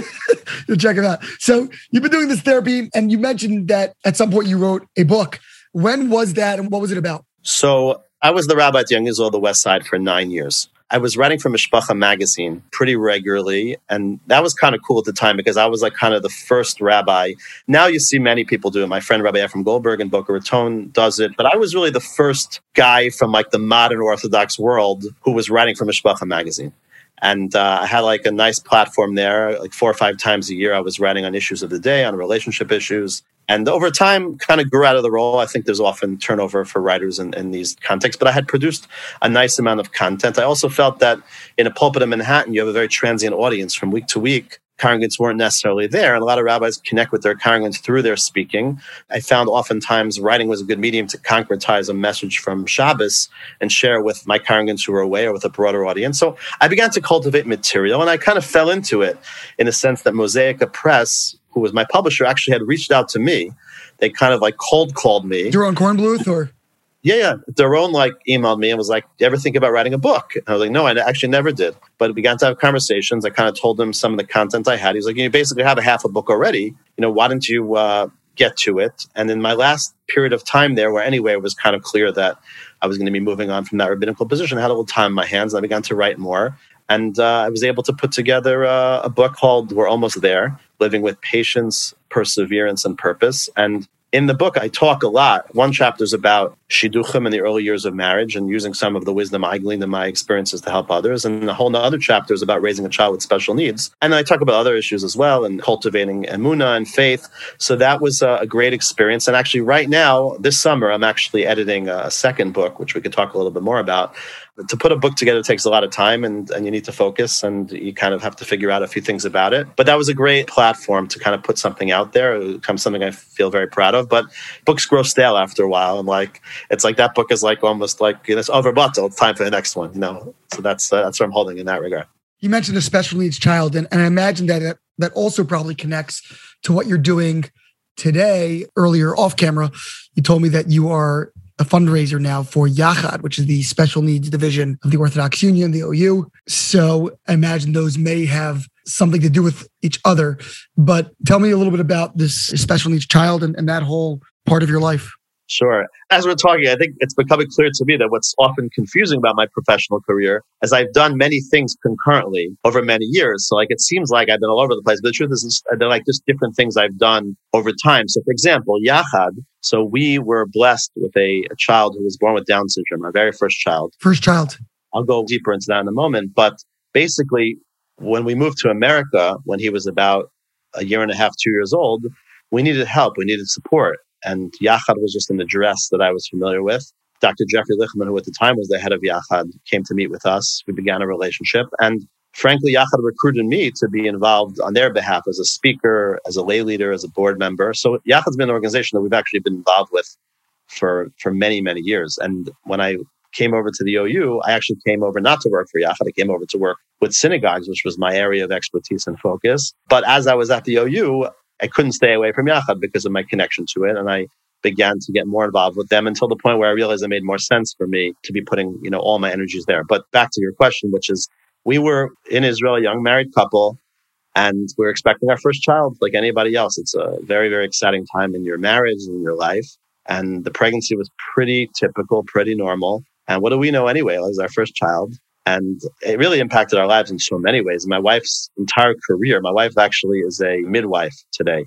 You'll check it out. So you've been doing this therapy, and you mentioned that at some point you wrote a book. When was that, and what was it about? So I was the rabbi at Young Israel, of the West Side, for nine years. I was writing for Mishpacha magazine pretty regularly. And that was kind of cool at the time because I was like kind of the first rabbi. Now you see many people do it. My friend Rabbi Ephraim Goldberg in Boca Raton does it. But I was really the first guy from like the modern Orthodox world who was writing for Mishpacha magazine. And uh, I had like a nice platform there. Like four or five times a year, I was writing on issues of the day, on relationship issues. And over time, kind of grew out of the role. I think there's often turnover for writers in, in these contexts, but I had produced a nice amount of content. I also felt that in a pulpit in Manhattan, you have a very transient audience from week to week congregants weren't necessarily there. And a lot of rabbis connect with their congregants through their speaking. I found oftentimes writing was a good medium to concretize a message from Shabbos and share with my congregants who were away or with a broader audience. So I began to cultivate material and I kind of fell into it in a sense that Mosaica Press, who was my publisher, actually had reached out to me. They kind of like cold called me. Doron Kornbluth or? Yeah, yeah. Doron like emailed me and was like, "Do you ever think about writing a book?" And I was like, "No, I actually never did." But we began to have conversations. I kind of told him some of the content I had. He's like, "You basically have a half a book already. You know, why don't you uh, get to it?" And in my last period of time there, where anyway it was kind of clear that I was going to be moving on from that rabbinical position, I had a little time in my hands. And I began to write more. And uh, I was able to put together uh, a book called We're Almost There Living with Patience, Perseverance, and Purpose. And in the book, I talk a lot. One chapter is about shidduchim in the early years of marriage and using some of the wisdom I gleaned in my experiences to help others. And a whole other chapter is about raising a child with special needs. And then I talk about other issues as well and cultivating emuna and faith. So that was a great experience. And actually, right now, this summer, I'm actually editing a second book, which we could talk a little bit more about to put a book together takes a lot of time and, and you need to focus and you kind of have to figure out a few things about it. But that was a great platform to kind of put something out there. It becomes something I feel very proud of. But books grow stale after a while. And like, it's like that book is like almost like you know, it's over. It's time for the next one, you know? So that's, uh, that's what I'm holding in that regard. You mentioned a special needs child, and, and I imagine that it, that also probably connects to what you're doing today. Earlier off camera, you told me that you are a fundraiser now for Yachad, which is the special needs division of the Orthodox Union, the OU. So I imagine those may have something to do with each other. But tell me a little bit about this special needs child and, and that whole part of your life. Sure. As we're talking, I think it's becoming clear to me that what's often confusing about my professional career is I've done many things concurrently over many years. So like it seems like I've been all over the place, but the truth is they're like just different things I've done over time. So for example, Yachad. So we were blessed with a, a child who was born with Down syndrome, our very first child. First child. I'll go deeper into that in a moment. But basically, when we moved to America, when he was about a year and a half, two years old, we needed help. We needed support. And Yachad was just in the dress that I was familiar with. Dr. Jeffrey Lichtman, who at the time was the head of Yachad, came to meet with us. We began a relationship. And frankly, Yachad recruited me to be involved on their behalf as a speaker, as a lay leader, as a board member. So Yachad's been an organization that we've actually been involved with for, for many, many years. And when I came over to the OU, I actually came over not to work for Yachad. I came over to work with synagogues, which was my area of expertise and focus. But as I was at the OU, I couldn't stay away from Yachad because of my connection to it. And I began to get more involved with them until the point where I realized it made more sense for me to be putting, you know, all my energies there. But back to your question, which is we were in Israel, a young married couple, and we are expecting our first child like anybody else. It's a very, very exciting time in your marriage and your life. And the pregnancy was pretty typical, pretty normal. And what do we know anyway? It was our first child. And it really impacted our lives in so many ways. My wife's entire career, my wife actually is a midwife today.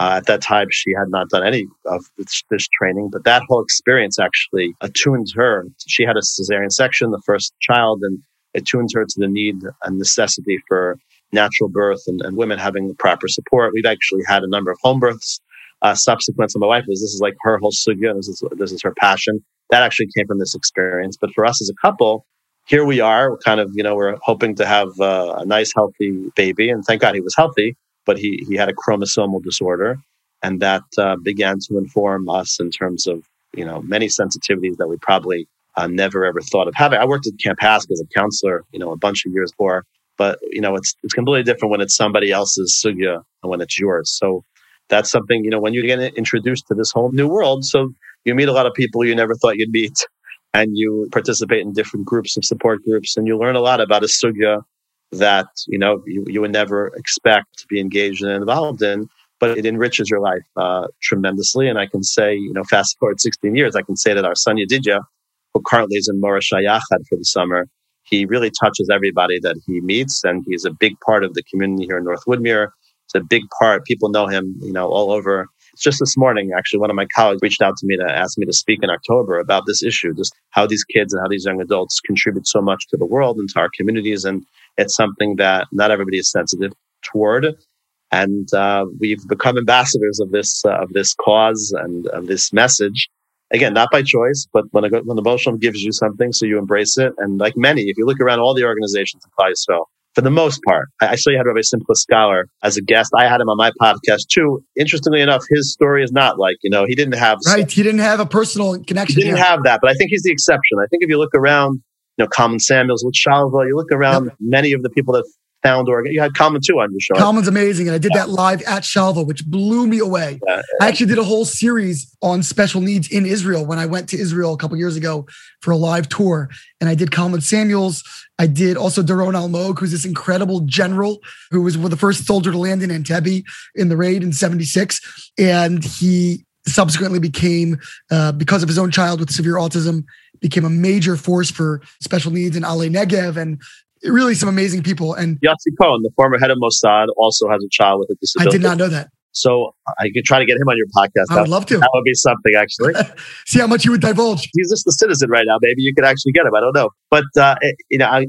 Uh, at that time, she had not done any of this, this, training, but that whole experience actually attuned her. She had a cesarean section, the first child, and it tuned her to the need and necessity for natural birth and, and women having the proper support. We've actually had a number of home births uh, subsequent to my wife. This is like her whole sugya. This is, this is her passion. That actually came from this experience. But for us as a couple, here we are, kind of, you know, we're hoping to have uh, a nice, healthy baby. And thank God he was healthy, but he, he had a chromosomal disorder. And that uh, began to inform us in terms of, you know, many sensitivities that we probably uh, never ever thought of having. I worked at Camp HASC as a counselor, you know, a bunch of years before, but, you know, it's, it's completely different when it's somebody else's sugya and when it's yours. So that's something, you know, when you get introduced to this whole new world, so you meet a lot of people you never thought you'd meet and you participate in different groups of support groups and you learn a lot about a sugya that you know you, you would never expect to be engaged and involved in but it enriches your life uh, tremendously. And i can say you know fast forward 16 years i can say that our son Yedidya, who currently is in Morash Yachad for the summer he really touches everybody that he meets and he's a big part of the community here in north woodmere. It's a big part people know him you know all over just this morning, actually, one of my colleagues reached out to me to ask me to speak in October about this issue, just how these kids and how these young adults contribute so much to the world and to our communities. And it's something that not everybody is sensitive toward. And uh, we've become ambassadors of this uh, of this cause and of this message. Again, not by choice, but when, a, when the Bolshevik gives you something, so you embrace it. And like many, if you look around all the organizations in Yisrael, for the most part. I actually had Rabbi Simcha Scholar as a guest. I had him on my podcast too. Interestingly enough, his story is not like, you know, he didn't have. Right. He didn't have a personal connection. He didn't have that, but I think he's the exception. I think if you look around, you know, Kalman Samuels with Shalva, you look around yep. many of the people that found organ. You had Kalman too on your show. Kalman's amazing. And I did yeah. that live at Shalva, which blew me away. Yeah. I actually did a whole series on special needs in Israel when I went to Israel a couple years ago for a live tour. And I did Kalman Samuels. I did also Doron Almog, who's this incredible general who was the first soldier to land in Entebbe in the raid in 76. And he subsequently became, uh, because of his own child with severe autism, became a major force for special needs in Ale Negev and really some amazing people. And Yossi Cohen, the former head of Mossad, also has a child with a disability. I did not know that. So I could try to get him on your podcast. I would love to. That would be something, actually. [laughs] See how much you would divulge. He's just a citizen right now. Maybe you could actually get him. I don't know. But, uh, you know, I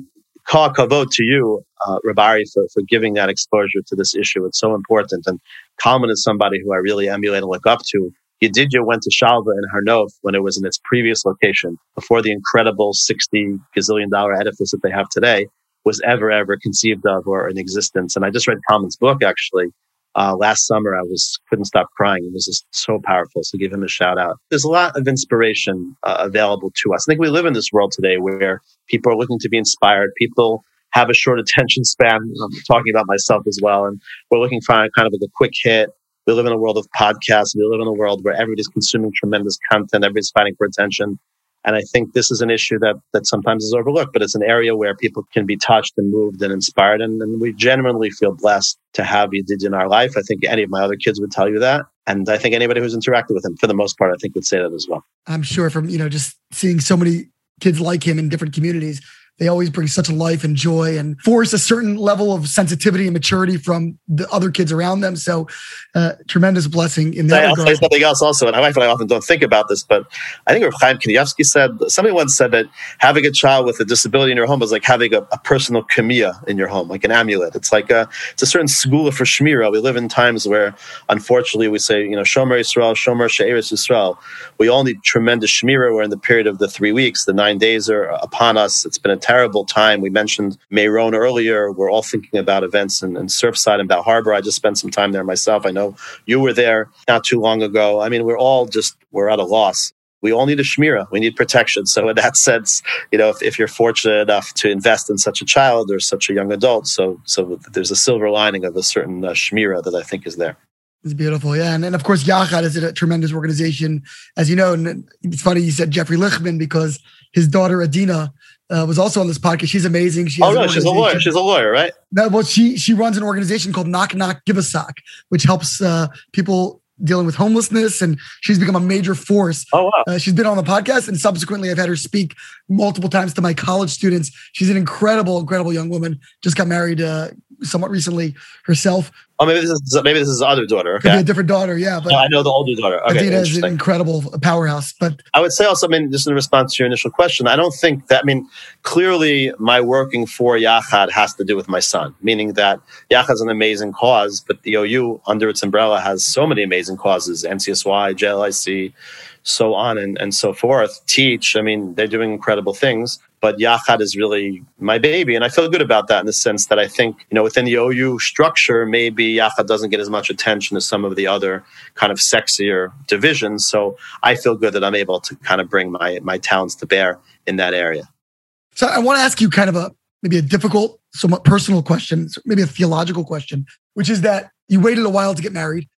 call kavod to you, uh, Rabari, for, for giving that exposure to this issue. It's so important. And Kalman is somebody who I really emulate and look up to. Yedidya went to Shalva in Har Nof when it was in its previous location before the incredible 60 gazillion dollar edifice that they have today was ever, ever conceived of or in existence. And I just read Kalman's book actually. Uh, last summer, I was couldn't stop crying. It was just so powerful. So give him a shout out. There's a lot of inspiration uh, available to us. I think we live in this world today where people are looking to be inspired. People have a short attention span. I'm talking about myself as well, and we're looking for kind of like a quick hit, we live in a world of podcasts. We live in a world where everybody's consuming tremendous content. Everybody's fighting for attention. And I think this is an issue that, that sometimes is overlooked, but it's an area where people can be touched and moved and inspired. And, and we genuinely feel blessed to have Yedid in our life. I think any of my other kids would tell you that. And I think anybody who's interacted with him, for the most part, I think would say that as well. I'm sure from, you know, just seeing so many kids like him in different communities, they always bring such a life and joy and force a certain level of sensitivity and maturity from the other kids around them. So, uh, tremendous blessing in that. I'll say something else also. And my wife and I often don't think about this, but I think Rav Chaim Kanievsky said somebody once said that having a child with a disability in your home is like having a, a personal kamiyah in your home, like an amulet. It's like a it's a certain segula for shmira. We live in times where, unfortunately, we say you know shomer Yisrael, shomer she'eris Yisrael. We all need tremendous shmira. We're in the period of the three weeks, the nine days are upon us. It's been a terrible time. We mentioned Meron earlier. We're all thinking about events in, in Surfside and Bal Harbour. I just spent some time there myself. I know you were there not too long ago. I mean, we're all just, we're at a loss we all need a shmira. We need protection. So in that sense, you know, if, if you're fortunate enough to invest in such a child or such a young adult, so so there's a silver lining of a certain uh, shmira that I think is there. It's beautiful, yeah, and, and of course Yachad is a tremendous organization, as you know. And it's funny you said Jeffrey Lichtman because his daughter Adina uh, was also on this podcast. She's amazing. She oh no, she's a lawyer. She's a lawyer, right? No, well, she she runs an organization called Knock Knock Give a Sock, which helps uh, people dealing with homelessness, and she's become a major force. Oh wow! Uh, she's been on the podcast, and subsequently, I've had her speak multiple times to my college students. She's an incredible, incredible young woman. Just got married uh, somewhat recently herself. Oh, maybe this is maybe this is the other daughter. Okay, a different daughter. Yeah, but I know the older daughter. Okay, Adina is an incredible powerhouse. But I would say also, I mean, just in response to your initial question, I don't think that. I mean, clearly, my working for Yachad has to do with my son, meaning that Yachad is an amazing cause, but the OU under its umbrella has so many amazing causes: NCSY, JLIC, so on and, and so forth. Teach. I mean, they're doing incredible things but Yachad is really my baby. And I feel good about that in the sense that I think, you know, within the OU structure, maybe Yachad doesn't get as much attention as some of the other kind of sexier divisions. So I feel good that I'm able to kind of bring my, my talents to bear in that area. So I want to ask you kind of a, maybe a difficult, somewhat personal question, maybe a theological question, which is that you waited a while to get married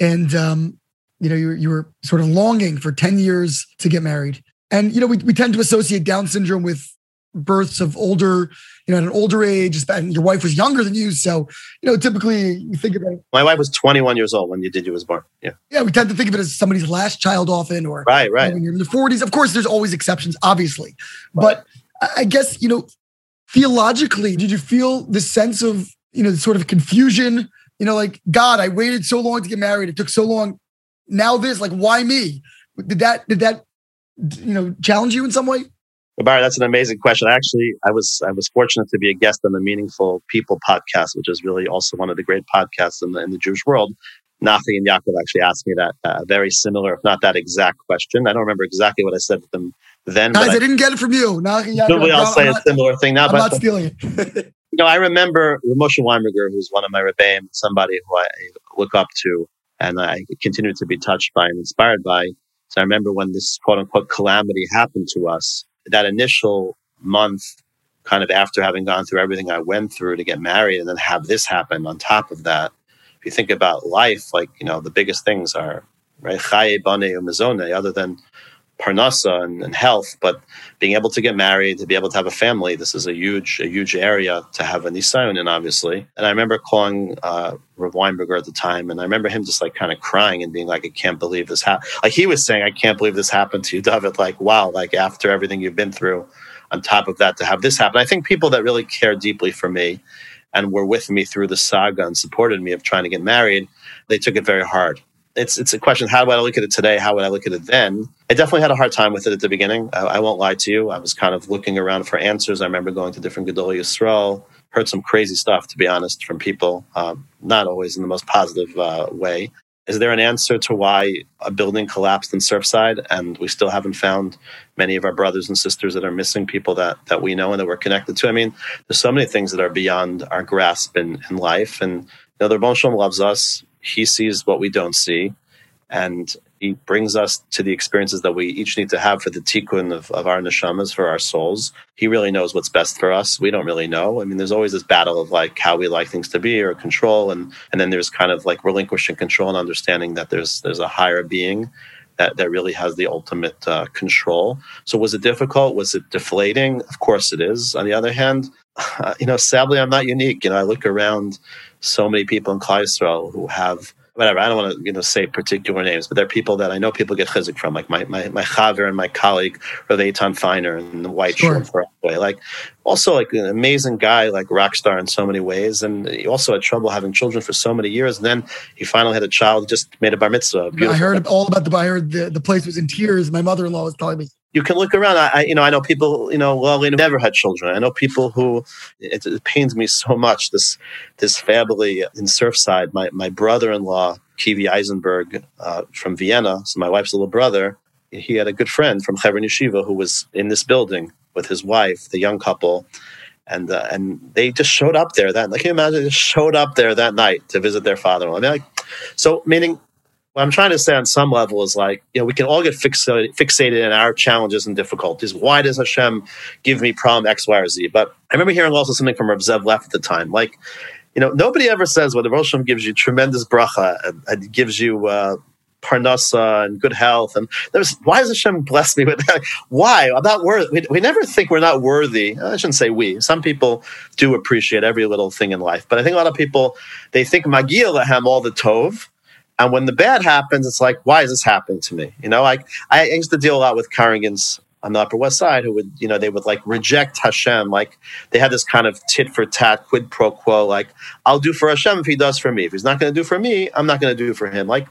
and, um, you know, you, you were sort of longing for 10 years to get married and, you know, we, we tend to associate Down syndrome with births of older, you know, at an older age, and your wife was younger than you. So, you know, typically you think about it. My wife was 21 years old when you did you was born. Yeah. Yeah. We tend to think of it as somebody's last child often, or right, right. You know, when you're in the 40s. Of course, there's always exceptions, obviously. Right. But I guess, you know, theologically, did you feel this sense of, you know, sort of confusion? You know, like, God, I waited so long to get married. It took so long. Now this, like, why me? Did that, did that you know challenge you in some way? Well, Barry, that's an amazing question. Actually, I was I was fortunate to be a guest on the Meaningful People podcast, which is really also one of the great podcasts in the in the Jewish world. Nachi and Yaakov actually asked me that uh, very similar, if not that exact question. I don't remember exactly what I said to them then. Guys, I, I, didn't get it from you. Nachi Yaakov, Nobody else say a similar thing now. I'm but, not stealing it. [laughs] you know, I remember Moshe Weinberger, who's one of my rebbeim, somebody who I look up to and I continue to be touched by and inspired by. So I remember when this quote unquote calamity happened to us, that initial month, kind of after having gone through everything I went through to get married and then have this happen on top of that. If you think about life, like, you know, the biggest things are, right? Other than parnasa and, and, health, but being able to get married, to be able to have a family, this is a huge, a huge area to have a nisayon in, obviously. And I remember calling uh, Rav Weinberger at the time, and I remember him just like kind of crying and being like, "I can't believe this happened." Like he was saying, "I can't believe this happened to you, David." Like, wow, like after everything you've been through, on top of that, to have this happen. I think people that really care deeply for me and were with me through the saga and supported me of trying to get married, they took it very hard it's it's a question. How would I look at it today? How would I look at it then? I definitely had a hard time with it at the beginning. I, I won't lie to you. I was kind of looking around for answers. I remember going to different Gedol Yisrael, heard some crazy stuff, to be honest, from people, um, not always in the most positive uh, way. Is there an answer to why a building collapsed in Surfside and we still haven't found many of our brothers and sisters that are missing, people that, that we know and that we're connected to? I mean, there's so many things that are beyond our grasp in, in life. And you know, the Rebbe loves us he sees what we don't see, and he brings us to the experiences that we each need to have for the tikkun of, of our neshamas, for our souls. He really knows what's best for us. We don't really know. I mean, there's always this battle of like how we like things to be or control, and and then there's kind of like relinquishing control and understanding that there's there's a higher being that, that really has the ultimate uh, control. So was it difficult? Was it deflating? Of course it is. On the other hand, uh, [sighs] you know, sadly, I'm not unique. You know, I look around so many people in Klal Yisrael who have whatever. I don't want to you know say particular names, but there are people that I know people get chizik from, like my my my chaver and my colleague Rav Eitan Feiner and the White sure. Shore Like also like an amazing guy, like rock star in so many ways, and he also had trouble having children for so many years. And then he finally had a child, just made a bar mitzvah. I heard all about the. I heard the, the place was in tears. My mother in law was telling me you can look around. I, you know, I know people, you know, well, we never had children. I know people who it, it, pains me so much. This this family in Surfside, my my brother-in-law, Kivi Eisenberg, uh, from Vienna, so my wife's little brother. He had a good friend from Chevron Yeshiva who was in this building with his wife, the young couple, and uh, and they just showed up there. That like, can you imagine? They just showed up there that night to visit their father-in-law. I mean, like, so meaning what I'm trying to say on some level is like, you know, we can all get fixated, fixated in our challenges and difficulties. Why does Hashem give me problem X, Y, or Z? But I remember hearing also something from Reb Zev Leff at the time. Like, you know, nobody ever says well, the Rosh Hashem gives you tremendous bracha and, and gives you uh, parnasa and good health. And there's why does Hashem bless me with that? Why? I'm not worthy. We, we never think we're not worthy. I shouldn't say we. Some people do appreciate every little thing in life, but I think a lot of people they think magia lahem all the tov and when the bad happens, it's like, why is this happening to me? You know, like I used to deal a lot with Karagans on the Upper West Side who would, you know, they would like reject Hashem. Like they had this kind of tit for tat, quid pro quo. Like I'll do for Hashem if he does for me. If he's not going to do for me, I'm not going to do for him. Like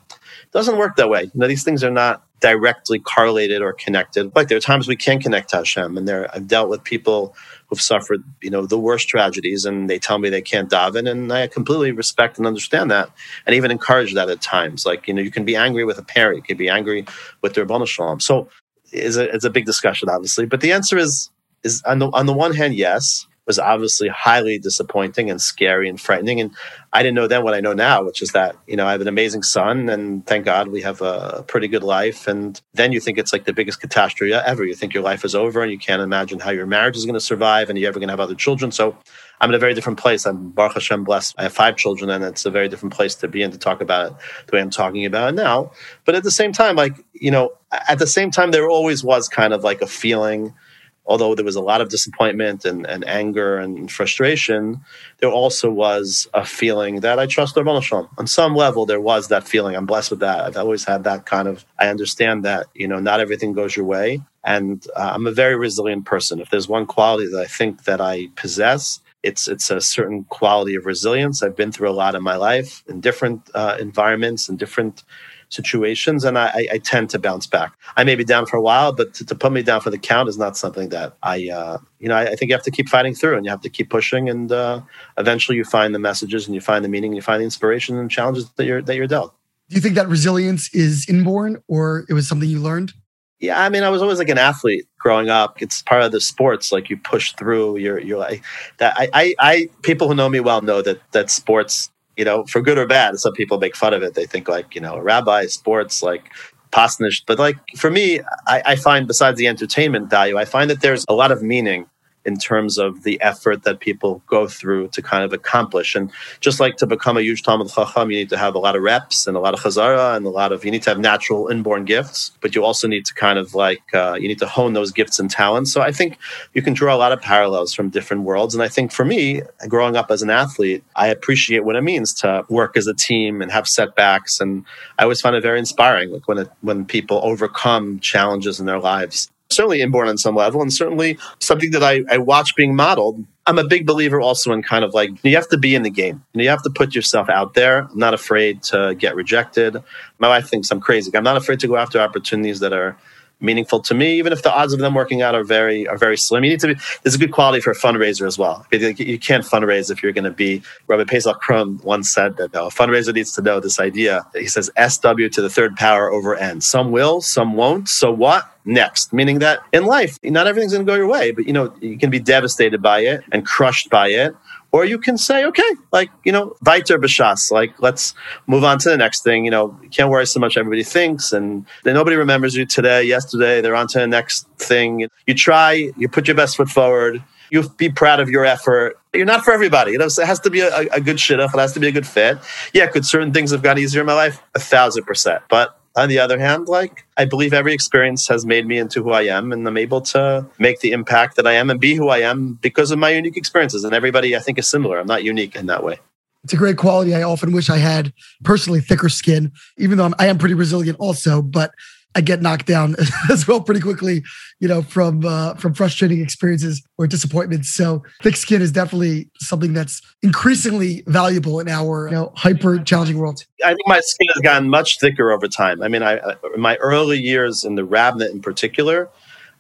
doesn't work that way. You know, these things are not directly correlated or connected. Like there are times we can connect to Hashem, and there I've dealt with people who've suffered, you know, the worst tragedies, and they tell me they can't daven, and I completely respect and understand that, and even encourage that at times. Like, you know, you can be angry with a parent, you can be angry with their Ribbono Shel Olam. So it's a, it's a big discussion, obviously, but the answer is is on the on the one hand, yes, was obviously highly disappointing and scary and frightening. And I didn't know then what I know now, which is that, you know, I have an amazing son and thank God we have a pretty good life. And then you think it's like the biggest catastrophe ever. You think your life is over and you can't imagine how your marriage is going to survive and you're ever going to have other children. So I'm in a very different place. I'm Baruch Hashem blessed. I have five children and it's a very different place to be in to talk about it the way I'm talking about it now. But at the same time, like, you know, at the same time, there always was kind of like a feeling – although there was a lot of disappointment and, and anger and frustration, there also was a feeling that I trust Shalom. On some level, there was that feeling. I'm blessed with that. I've always had that kind of, I understand that, you know, not everything goes your way. And uh, I'm a very resilient person. If there's one quality that I think that I possess, it's it's a certain quality of resilience. I've been through a lot in my life in different uh, environments and different situations, and I, I, tend to bounce back. I may be down for a while, but to, to put me down for the count is not something that I, uh, you know, I, I, think you have to keep fighting through, and you have to keep pushing, and uh, eventually you find the messages, and you find the meaning, and you find the inspiration and challenges that you're that you're dealt. Do you think that resilience is inborn, or it was something you learned? Yeah, I mean, I was always like an athlete growing up. It's part of the sports. Like you push through. You're you're like that. I, I, I people who know me well know that that sports you know, for good or bad. Some people make fun of it. They think like, you know, a rabbi, sports, like pasnish. But like for me, I, I find besides the entertainment value, I find that there's a lot of meaning in terms of the effort that people go through to kind of accomplish. And just like to become a huge talmid chacham, you need to have a lot of reps and a lot of chazara and a lot of, you need to have natural inborn gifts, but you also need to kind of like, uh, you need to hone those gifts and talents. So I think you can draw a lot of parallels from different worlds. And I think for me, growing up as an athlete, I appreciate what it means to work as a team and have setbacks. And I always find it very inspiring, like when it, when people overcome challenges in their lives certainly inborn on some level, and certainly something that I, I watch being modeled. I'm a big believer also in kind of like you have to be in the game. You have to put yourself out there. I'm not afraid to get rejected. My wife thinks I'm crazy. I'm not afraid to go after opportunities that are meaningful to me, even if the odds of them working out are very are very slim. You need to be. There's a good quality for a fundraiser as well. You can't fundraise if you're going to be. Robert Pesach Krohn once said that no, a fundraiser needs to know this idea. He says SW to the third power over N. Some will, some won't. So what? Next, meaning that in life, not everything's going to go your way, but you know you can be devastated by it and crushed by it, or you can say, okay, like, you know, weiter b'shas, like, let's move on to the next thing. You know, you can't worry so much everybody thinks and then nobody remembers you today, yesterday, they're on to the next thing. You try, you put your best foot forward, you be proud of your effort. You're not for everybody. You know, so it has to be a, a good. It has to be a good fit. Yeah, could certain things have gotten easier in my life? A thousand percent. But on the other hand, like I believe every experience has made me into who I am, and I'm able to make the impact that I am and be who I am because of my unique experiences. And everybody, I think, is similar. I'm not unique in that way. It's a great quality. I often wish I had personally thicker skin, even though I'm, I am pretty resilient also. But I get knocked down [laughs] as well pretty quickly, you know, from uh, from frustrating experiences or disappointments. So thick skin is definitely something that's increasingly valuable in our you know, hyper challenging world. I think my skin has gotten much thicker over time. I mean, I in my early years in the rabbinate in particular,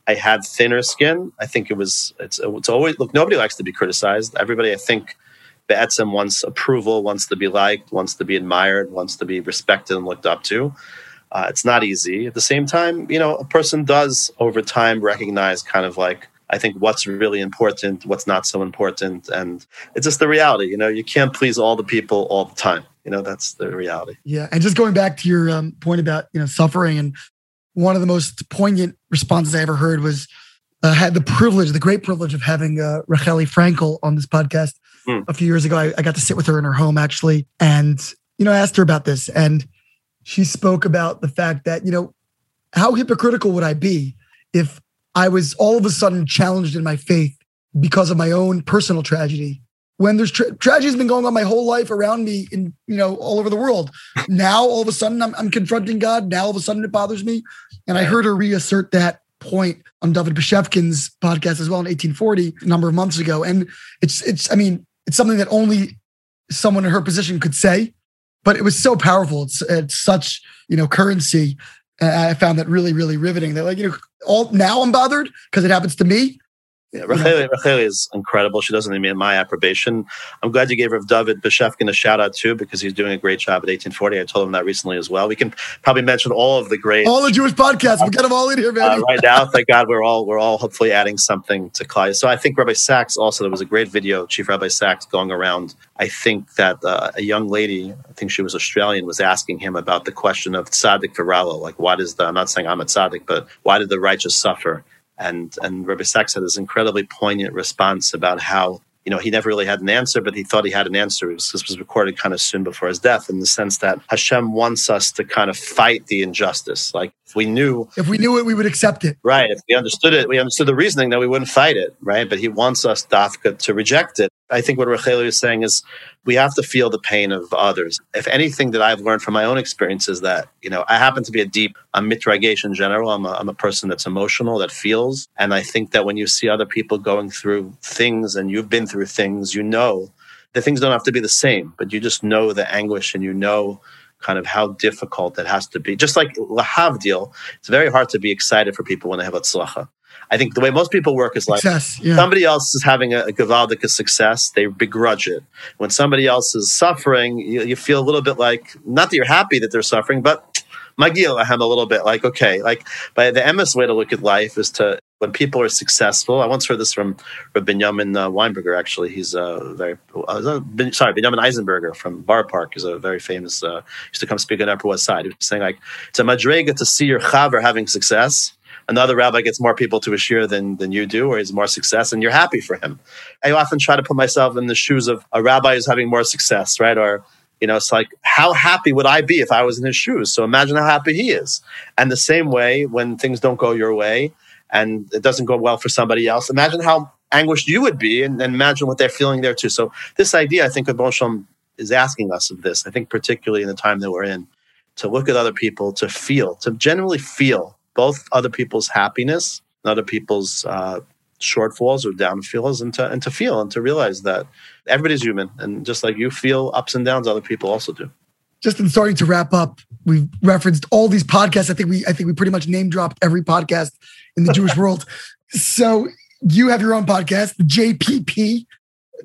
I had thinner skin. I think it was it's it's always look. Nobody likes to be criticized. Everybody, I think. Be'etzim wants approval, wants to be liked, wants to be admired, wants to be respected and looked up to. Uh, it's not easy. At the same time, you know, a person does over time recognize kind of like, I think what's really important, what's not so important. And it's just the reality. You know, you can't please all the people all the time. You know, that's the reality. Yeah. And just going back to your um, point about, you know, suffering and one of the most poignant responses I ever heard was uh, had the privilege, the great privilege of having uh, Racheli Frankel on this podcast mm. a few years ago. I, I got to sit with her in her home actually. And, you know, I asked her about this and she spoke about the fact that, you know, how hypocritical would I be if I was all of a sudden challenged in my faith because of my own personal tragedy? When there's tra- tragedy has been going on my whole life around me in, you know, all over the world. Now, all of a sudden, I'm, I'm confronting God. Now, all of a sudden, it bothers me. And I heard her reassert that point on David Bashevkin's podcast as well in 18Forty a number of months ago. And it's, it's, I mean, it's something that only someone in her position could say but it was so powerful. It's, it's such, you know, currency. I found that really, really riveting. That like, you know, all now I'm bothered because it happens to me. Yeah, Racheli, Racheli is incredible. She doesn't even need my approbation. I'm glad you gave Rav David Bashevkin a shout out too because he's doing a great job at 18Forty. I told him that recently as well. We can probably mention all of the great, all the Jewish podcasts. We got them all in here, man. Uh, right now, thank God, we're all we're all hopefully adding something to Klal. So I think Rabbi Sachs also there was a great video, Chief Rabbi Sachs, going around. I think that uh, a young lady, I think she was Australian, was asking him about the question of tzaddik v'ra lo, like what is the? I'm not saying I'm a tzaddik, but why did the righteous suffer? And and Rabbi Sachs had this incredibly poignant response about how you know he never really had an answer, but he thought he had an answer. Was, this was recorded kind of soon before his death, in the sense that Hashem wants us to kind of fight the injustice. Like if we knew, if we knew it, we would accept it. Right. If we understood it, we understood the reasoning, that we wouldn't fight it. Right. But he wants us, Dafka, to reject it. I think what Rachel is saying is we have to feel the pain of others. If anything that I've learned from my own experience is that, you know, I happen to be a deep, I'm mitragesh in general. I'm a, I'm a person that's emotional, that feels. And I think that when you see other people going through things and you've been through things, you know the things don't have to be the same, but you just know the anguish and you know kind of how difficult it has to be. Just like Lahavdil, it's very hard to be excited for people when they have a tzlacha. I think the way most people work is like success, yeah. somebody else is having a, a Gavaldic success, they begrudge it. When somebody else is suffering, you, you, feel a little bit like, not that you're happy that they're suffering, but Magil, I'm a little bit like, okay, like, by the MS way to look at life is to, when people are successful, I once heard this from Benjamin uh, Weinberger, actually. He's a very, uh, sorry, Benjamin Eisenberger from Boro Park is a very famous, uh, used to come speak on Upper West Side. He was saying, like, it's a madrega to see your chaver having success another rabbi gets more people to a shiur than, than you do, or he's more success, and you're happy for him. I often try to put myself in the shoes of a rabbi who's having more success, right? Or, you know, it's like, how happy would I be if I was in his shoes? So imagine how happy he is. And the same way, when things don't go your way and it doesn't go well for somebody else, imagine how anguished you would be and, and imagine what they're feeling there too. So this idea, I think, of Bonsham is asking us of this. I think particularly in the time that we're in, to look at other people, to feel, to generally feel both other people's happiness and other people's uh, shortfalls or downfalls, and to and to feel and to realize that everybody's human, and just like you feel ups and downs, other people also do. Just in starting to wrap up, we've referenced all these podcasts. I think we I think we pretty much name dropped every podcast in the Jewish [laughs] world. So you have your own podcast, the JPP,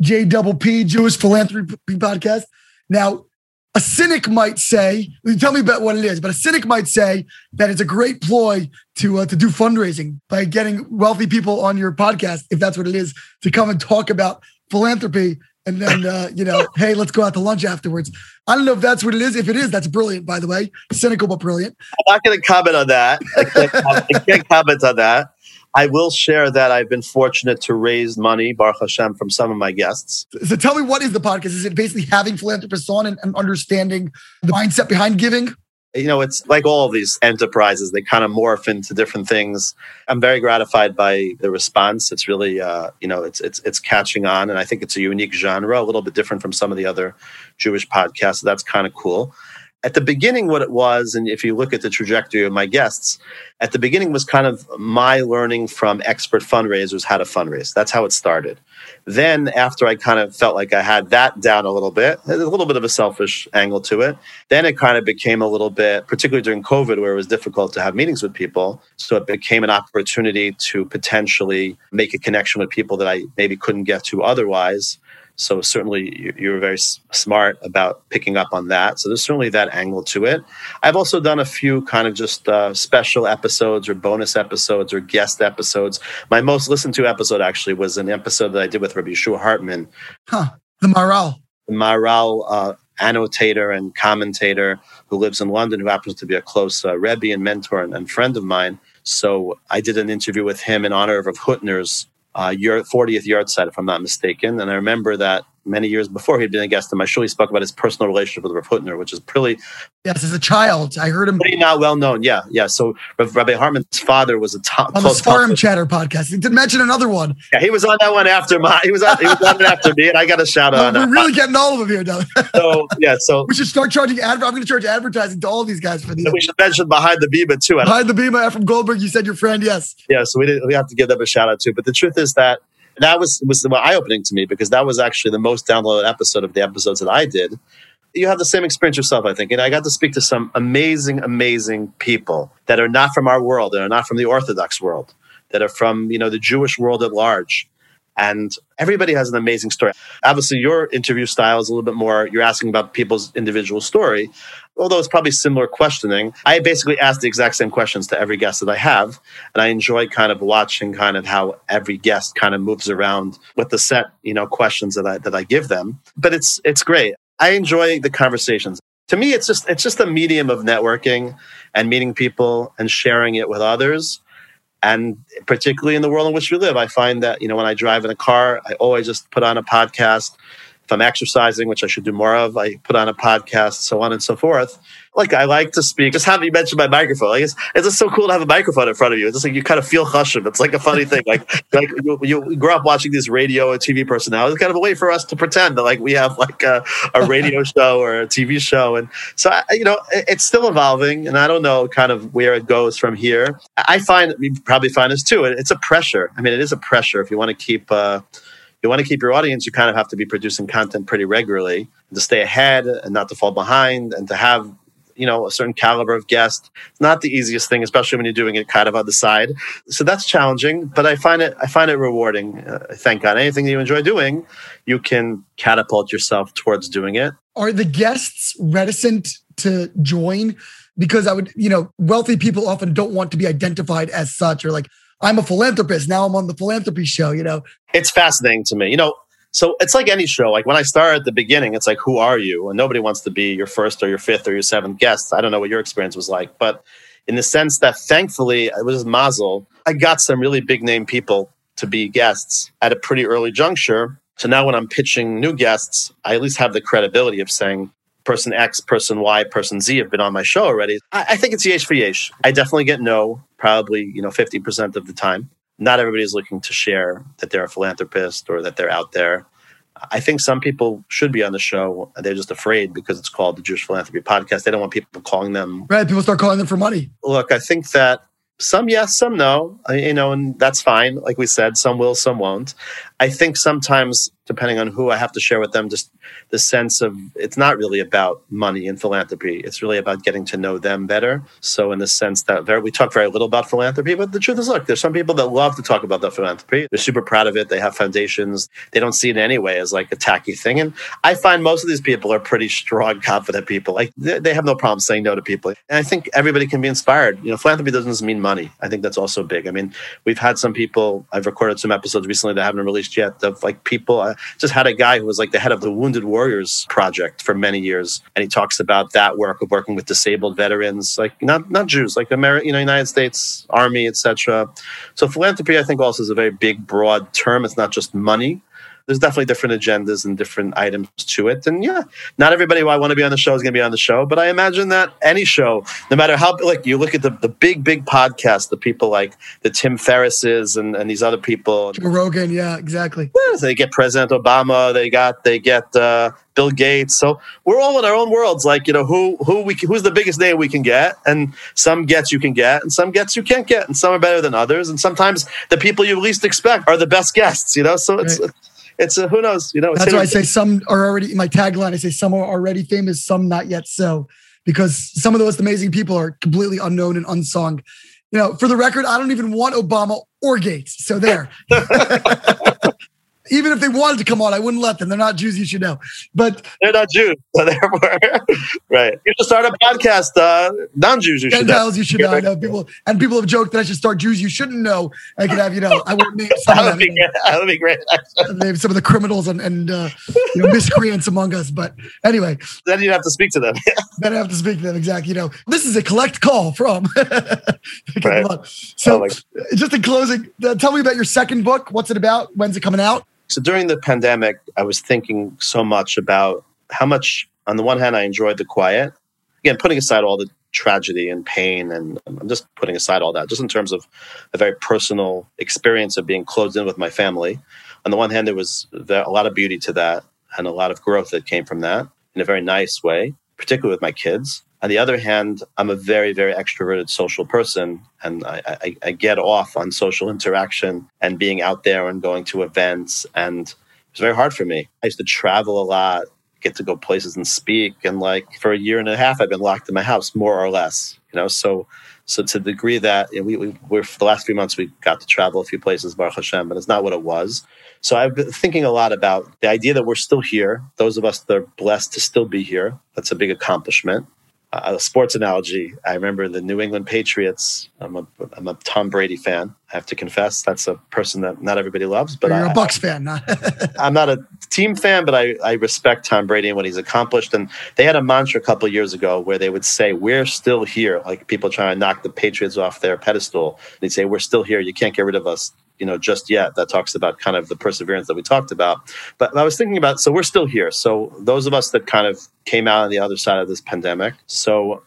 J double P, Jewish Philanthropy Podcast. Now, a cynic might say, tell me about what it is, but a cynic might say that it's a great ploy to uh, to do fundraising by getting wealthy people on your podcast, if that's what it is, to come and talk about philanthropy. And then, uh, you know, [laughs] hey, let's go out to lunch afterwards. I don't know if that's what it is. If it is, that's brilliant, by the way. Cynical, but brilliant. I'm not going to comment on that. I can't, I can't comment on that. I will share that I've been fortunate to raise money, Baruch Hashem, from some of my guests. So tell me, what is the podcast? Is it basically having philanthropists on and, and understanding the mindset behind giving? You know, it's like all of these enterprises, they kind of morph into different things. I'm very gratified by the response. It's really, uh, you know, it's, it's, it's catching on. And I think it's a unique genre, a little bit different from some of the other Jewish podcasts. So that's kind of cool at the beginning what it was and if you look at the trajectory of my guests at the beginning was kind of my learning from expert fundraisers how to fundraise. That's how it started. Then after i kind of felt like i had that down a little bit a little bit of a selfish angle to it then it kind of became a little bit particularly during covid where it was difficult to have meetings with people. So it became an opportunity to potentially make a connection with people that i maybe couldn't get to otherwise so certainly you were very smart about picking up on that. So there's certainly that angle to it. I've also done a few kind of just uh, special episodes or bonus episodes or guest episodes. My most listened to episode actually was an episode that I did with Rabbi Yehoshua Hartman. Huh. The Maharal. The Maharal uh, annotator and commentator who lives in London, who happens to be a close uh, Rebbe and mentor and, and friend of mine. So I did an interview with him in honor of Hutner's uh, 40th yahrzeit, if I'm not mistaken. And I remember that many years before he'd been a guest on my show, he spoke about his personal relationship with Rav Hutner, which is pretty. Yes, as a child, I heard him. Pretty not well known. Yeah, yeah. So Rabbi Hartman's father was a top on the Sparm Chatter podcast. He did mention another one. Yeah, he was on that one after my. He was on. He was on it after me, and I got a shout out. We're really getting all of them here, though. [laughs] so yeah, so we should start charging. Adver- I'm going to charge advertising to all these guys for these. We should mention behind the Bima too. Behind the Bima from Goldberg. You said your friend, yes. Yeah, so we did, we have to give them a shout out too. But the truth is that that was was eye opening to me because that was actually the most downloaded episode of the episodes that I did. You have the same experience yourself, I think. And I got to speak to some amazing, amazing people that are not from our world, that are not from the Orthodox world, that are from you know the Jewish world at large. And everybody has an amazing story. Obviously, your interview style is a little bit more, you're asking about people's individual story, although it's probably similar questioning. I basically ask the exact same questions to every guest that I have. And I enjoy kind of watching kind of how every guest kind of moves around with the set, you know, questions that I that I give them. But it's it's great. I enjoy the conversations. To me, it's just it's just a medium of networking and meeting people and sharing it with others and particularly in the world in which we live, I find that, you know, when I drive in a car, I always just put on a podcast. If I'm exercising, which I should do more of, I put on a podcast, so on and so forth like I like to speak. Just having you mention my microphone, like it's, it's just so cool to have a microphone in front of you. It's just like you kind of feel chashuv. It's like a funny thing. Like [laughs] like you, you grow up watching these radio and TV personalities. It's kind of a way for us to pretend that like we have like a, a radio [laughs] show or a TV show. And so you know it, it's still evolving, and I don't know kind of where it goes from here. I find you probably find this too. It's a pressure. I mean, it is a pressure if you want to keep. Uh, you want to keep your audience, you kind of have to be producing content pretty regularly to stay ahead and not to fall behind and to have you know a certain caliber of guest it's not the easiest thing especially when you're doing it kind of on the side. So that's challenging but i find it i find it rewarding uh, thank god. Anything that you enjoy doing you can catapult yourself towards doing it. Are the guests reticent to join? Because i would you know wealthy people often don't want to be identified as such or like i'm a philanthropist now i'm on the philanthropy show you know? It's fascinating to me. You know so it's like any show. Like when I started at the beginning, it's like, who are you? And nobody wants to be your first or your fifth or your seventh guest. I don't know what your experience was like, but in the sense that thankfully it was Mazel. I got some really big name people to be guests at a pretty early juncture. So now when I'm pitching new guests, I at least have the credibility of saying person X, person Y, person Z have been on my show already. I, I think it's yesh for yesh. I definitely get no, probably, you know, 50% of the time. Not everybody is looking to share that they're a philanthropist or that they're out there. I think some people should be on the show. They're just afraid because it's called the Jewish Philanthropy Podcast. They don't want people calling them. Right. People start calling them for money. Look, I think that some yes, some no, uh, you know, and that's fine. Like we said, some will, some won't. I think sometimes, depending on who I have to share with them, just the sense of it's not really about money and philanthropy. It's really about getting to know them better. So, in the sense that we talk very little about philanthropy, but the truth is, look, there's some people that love to talk about the philanthropy. They're super proud of it. They have foundations. They don't see it anyway as like a tacky thing. And I find most of these people are pretty strong, confident people. Like they, they have no problem saying no to people. And I think everybody can be inspired. You know, philanthropy doesn't mean money. I think that's also big. I mean, we've had some people. I've recorded some episodes recently that haven't released yet of like people. I just had a guy who was like the head of the Wounded Warriors Project for many years, and he talks about that work of working with disabled veterans, like not not Jews, like America, you know, United States Army, etc. So philanthropy, I think, also is a very big, broad term. It's not just money there's definitely different agendas and different items to it. And yeah, not everybody who I want to be on the show is going to be on the show, but I imagine that any show, no matter how, like you look at the, the big, big podcasts, the people like the Tim Ferrisses and, and these other people. Joe Rogan, yeah, exactly. Yeah, they get President Obama, they got, they get, uh, Bill Gates. So we're all in our own worlds. Like you know, who who we who's the biggest name we can get, and some gets you can get, and some gets you can't get, and some are better than others, and sometimes the people you least expect are the best guests. You know, so it's. Right it's a, who knows? You know, that's why I say some are already my tagline. I say some are already famous, some not yet so, because some of the most amazing people are completely unknown and unsung. You know, for the record, I don't even want Obama or Gates. So there. [laughs] [laughs] even if they wanted to come on, I wouldn't let them. They're not Jews, you should know. But they're not Jews, [laughs] so therefore, [laughs] right. You should start a podcast. Uh, non-Jews, you should Gentiles, know. you should know. know. People and people have joked that I should start Jews. You shouldn't know. I could have, you know, I won't name some [laughs] that would be great. That would be great. name some of the criminals and, and uh, you know, miscreants among us. But anyway, then you'd have to speak to them. then I have to speak to them. Exactly. You know, this is a collect call from. right. So, oh just in closing, uh, tell me about your second book. What's it about? When's it coming out? So during the pandemic, I was thinking so much about how much, on the one hand, I enjoyed the quiet. Again, putting aside all the tragedy and pain, and I'm just putting aside all that, just in terms of a very personal experience of being closed in with my family. On the one hand, there was a lot of beauty to that and a lot of growth that came from that in a very nice way, particularly with my kids. On the other hand, I'm a very, very extroverted social person, and I, I, I, get off on social interaction and being out there and going to events. And it was very hard for me. I used to travel a lot, get to go places and speak. And like for a year and a half, I've been locked in my house, more or less. You know, so so to the degree that we, we we're for the last three months we got to travel a few places, Baruch Hashem, but it's not what it was. So I've been thinking a lot about the idea that we're still here. Those of us that are blessed to still be here, that's a big accomplishment a sports analogy. I remember the New England Patriots. I'm a I'm a Tom Brady fan. I have to confess that's a person that not everybody loves. But you're I, a Bucs fan. Not [laughs] I'm not a team fan, but I, I respect Tom Brady and what he's accomplished. And they had a mantra a couple years ago where they would say, "We're still here." Like people trying to knock the Patriots off their pedestal. They'd say, "We're still here. You can't get rid of us." You know just yet that talks about kind of the perseverance that we talked about. But i was thinking about so we're still here. So those of us that kind of came out on the other side of this pandemic so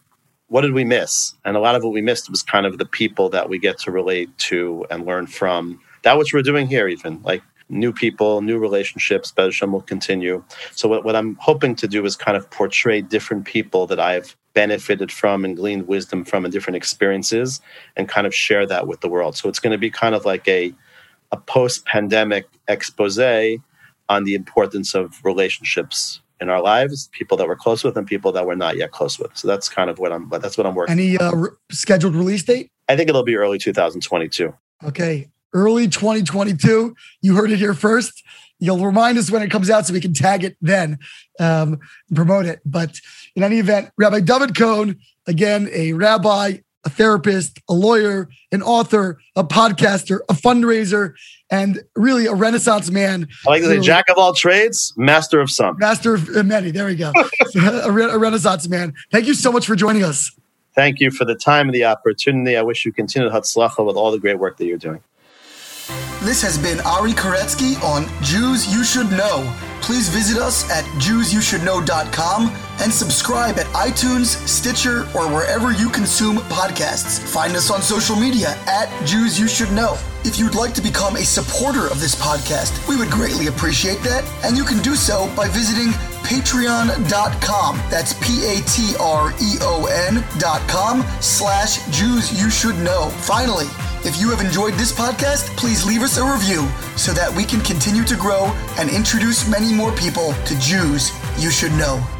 what did we miss? And a lot of what we missed was kind of the people that we get to relate to and learn from. That which we're doing here even like new people, new relationships. Bezhem will continue. So what, what I'm hoping to do is kind of portray different people that I've benefited from and gleaned wisdom from in different experiences and kind of share that with the world. So it's going to be kind of like a a post-pandemic expose on the importance of relationships in our lives, people that we're close with and people that we're not yet close with. So that's kind of what I'm. That's what I'm working. Any uh, re- scheduled release date? I think it'll be early 2022. Okay, early 2022. You heard it here first. You'll remind us when it comes out so we can tag it then, um, promote it. But in any event, Rabbi David Cohen, again, a rabbi, a therapist, a lawyer, an author, a podcaster, a fundraiser, and really a renaissance man. I like to say jack of all trades, master of some. Master of many. There we go. [laughs] a, re- a renaissance man. Thank you so much for joining us. Thank you for the time and the opportunity. I wish you continued Hatzlacha with all the great work that you're doing. This has been Ari Koretzky on Jews You Should Know. Please visit us at JewsYouShouldKnow.com and subscribe at iTunes, Stitcher, or wherever you consume podcasts. Find us on social media at Jews You Should Know. If you'd like to become a supporter of this podcast, we would greatly appreciate that, and you can do so by visiting patreon.com. That's P-A-T-R-E-O-N dot com slash Jews You Should Know. Finally, if you have enjoyed this podcast, please leave us a review so that we can continue to grow and introduce many more people to Jews you should know.